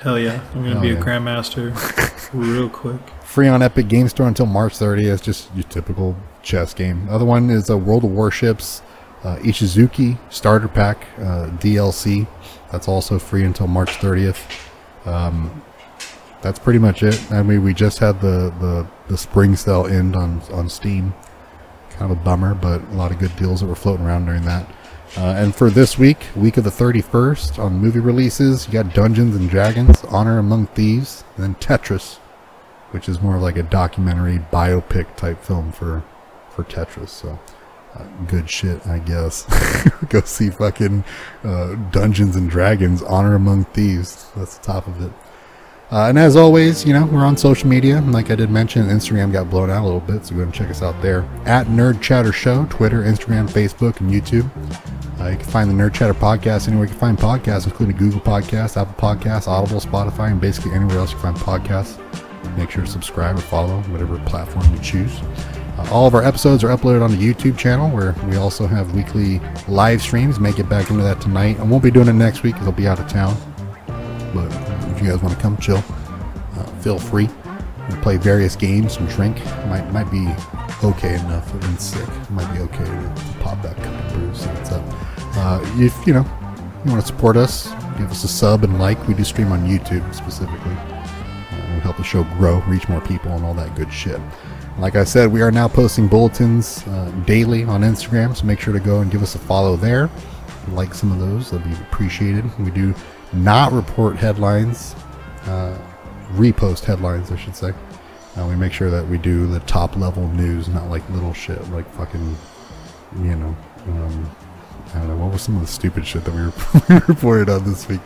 Hell yeah, I'm gonna Hell be yeah. a grandmaster real quick. Free on Epic Game Store until March 30th. It's just your typical chess game. Other one is a World of Warships uh, Ishizuchi Starter Pack uh, DLC. That's also free until March 30th. Um, that's pretty much it. I mean, we just had the, the, the spring sale end on on Steam. Kind of a bummer, but a lot of good deals that were floating around during that. Uh, and for this week, week of the 31st, on movie releases, you got Dungeons and Dragons, Honor Among Thieves, and then Tetris which is more like a documentary biopic type film for for Tetris. So uh, good shit, I guess. go see fucking uh, Dungeons and Dragons: Honor Among Thieves. That's the top of it. Uh, and as always, you know, we're on social media. Like I did mention, Instagram got blown out a little bit, so go ahead and check us out there. At Nerd Chatter Show, Twitter, Instagram, Facebook, and YouTube. Uh, you can find the Nerd Chatter podcast anywhere you can find podcasts, including Google Podcasts, Apple Podcasts, Audible, Spotify, and basically anywhere else you find podcasts. Make sure to subscribe or follow whatever platform you choose. Uh, all of our episodes are uploaded on the YouTube channel, where we also have weekly live streams. May get back into that tonight. I won't be doing it next week because I'll be out of town. But if you guys want to come chill, uh, feel free. We play various games and drink. Might might be okay enough. I've been sick. Might be okay to, pop that cup of brew. So what's up. Uh, if you know you want to support us, give us a sub and like. We do stream on YouTube specifically. It'll help the show grow, reach more people, and all that good shit. Like I said, we are now posting bulletins uh, daily on Instagram, so make sure to go and give us a follow there. Like some of those, that'd be appreciated. We do not report headlines, uh, repost headlines, I should say. Uh, we make sure that we do the top level news, not like little shit, like fucking, you know, um, I don't know, what was some of the stupid shit that we re- reported on this week?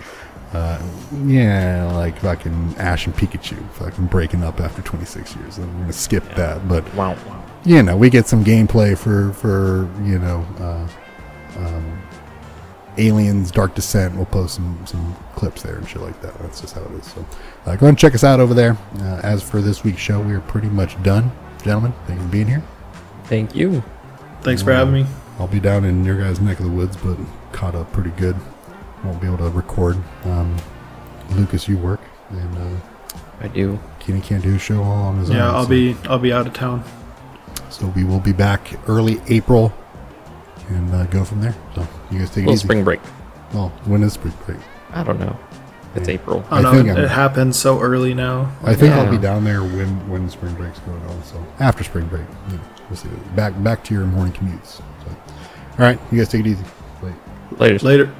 Uh, yeah, like fucking Ash and Pikachu fucking breaking up after 26 years. And we're gonna skip that, but Wow, wow. you know, we get some gameplay for for you know, uh, um, Aliens Dark Descent. We'll post some some clips there and shit like that. That's just how it is. So, uh, go ahead and check us out over there. Uh, as for this week's show, we are pretty much done, gentlemen. Thank you for being here. Thank you. Thanks for having me. I'll be down in your guys' neck of the woods, but caught up pretty good. Won't be able to record. Um, Lucas, you work, and uh, I do. Kenny can't do a show all on his own. Yeah, I'll so- be I'll be out of town. So we will be back early April and uh, go from there. So you guys take it Little easy. spring break. Well, when is spring break? I don't know. It's Yeah. April. Oh I no, think it, I'm- happens so early now. I think I'll be down there when when spring break's going on. So after spring break, you know, we'll see. Back back to your morning commutes. So, all right, you guys take it easy. Bye. Later. Later.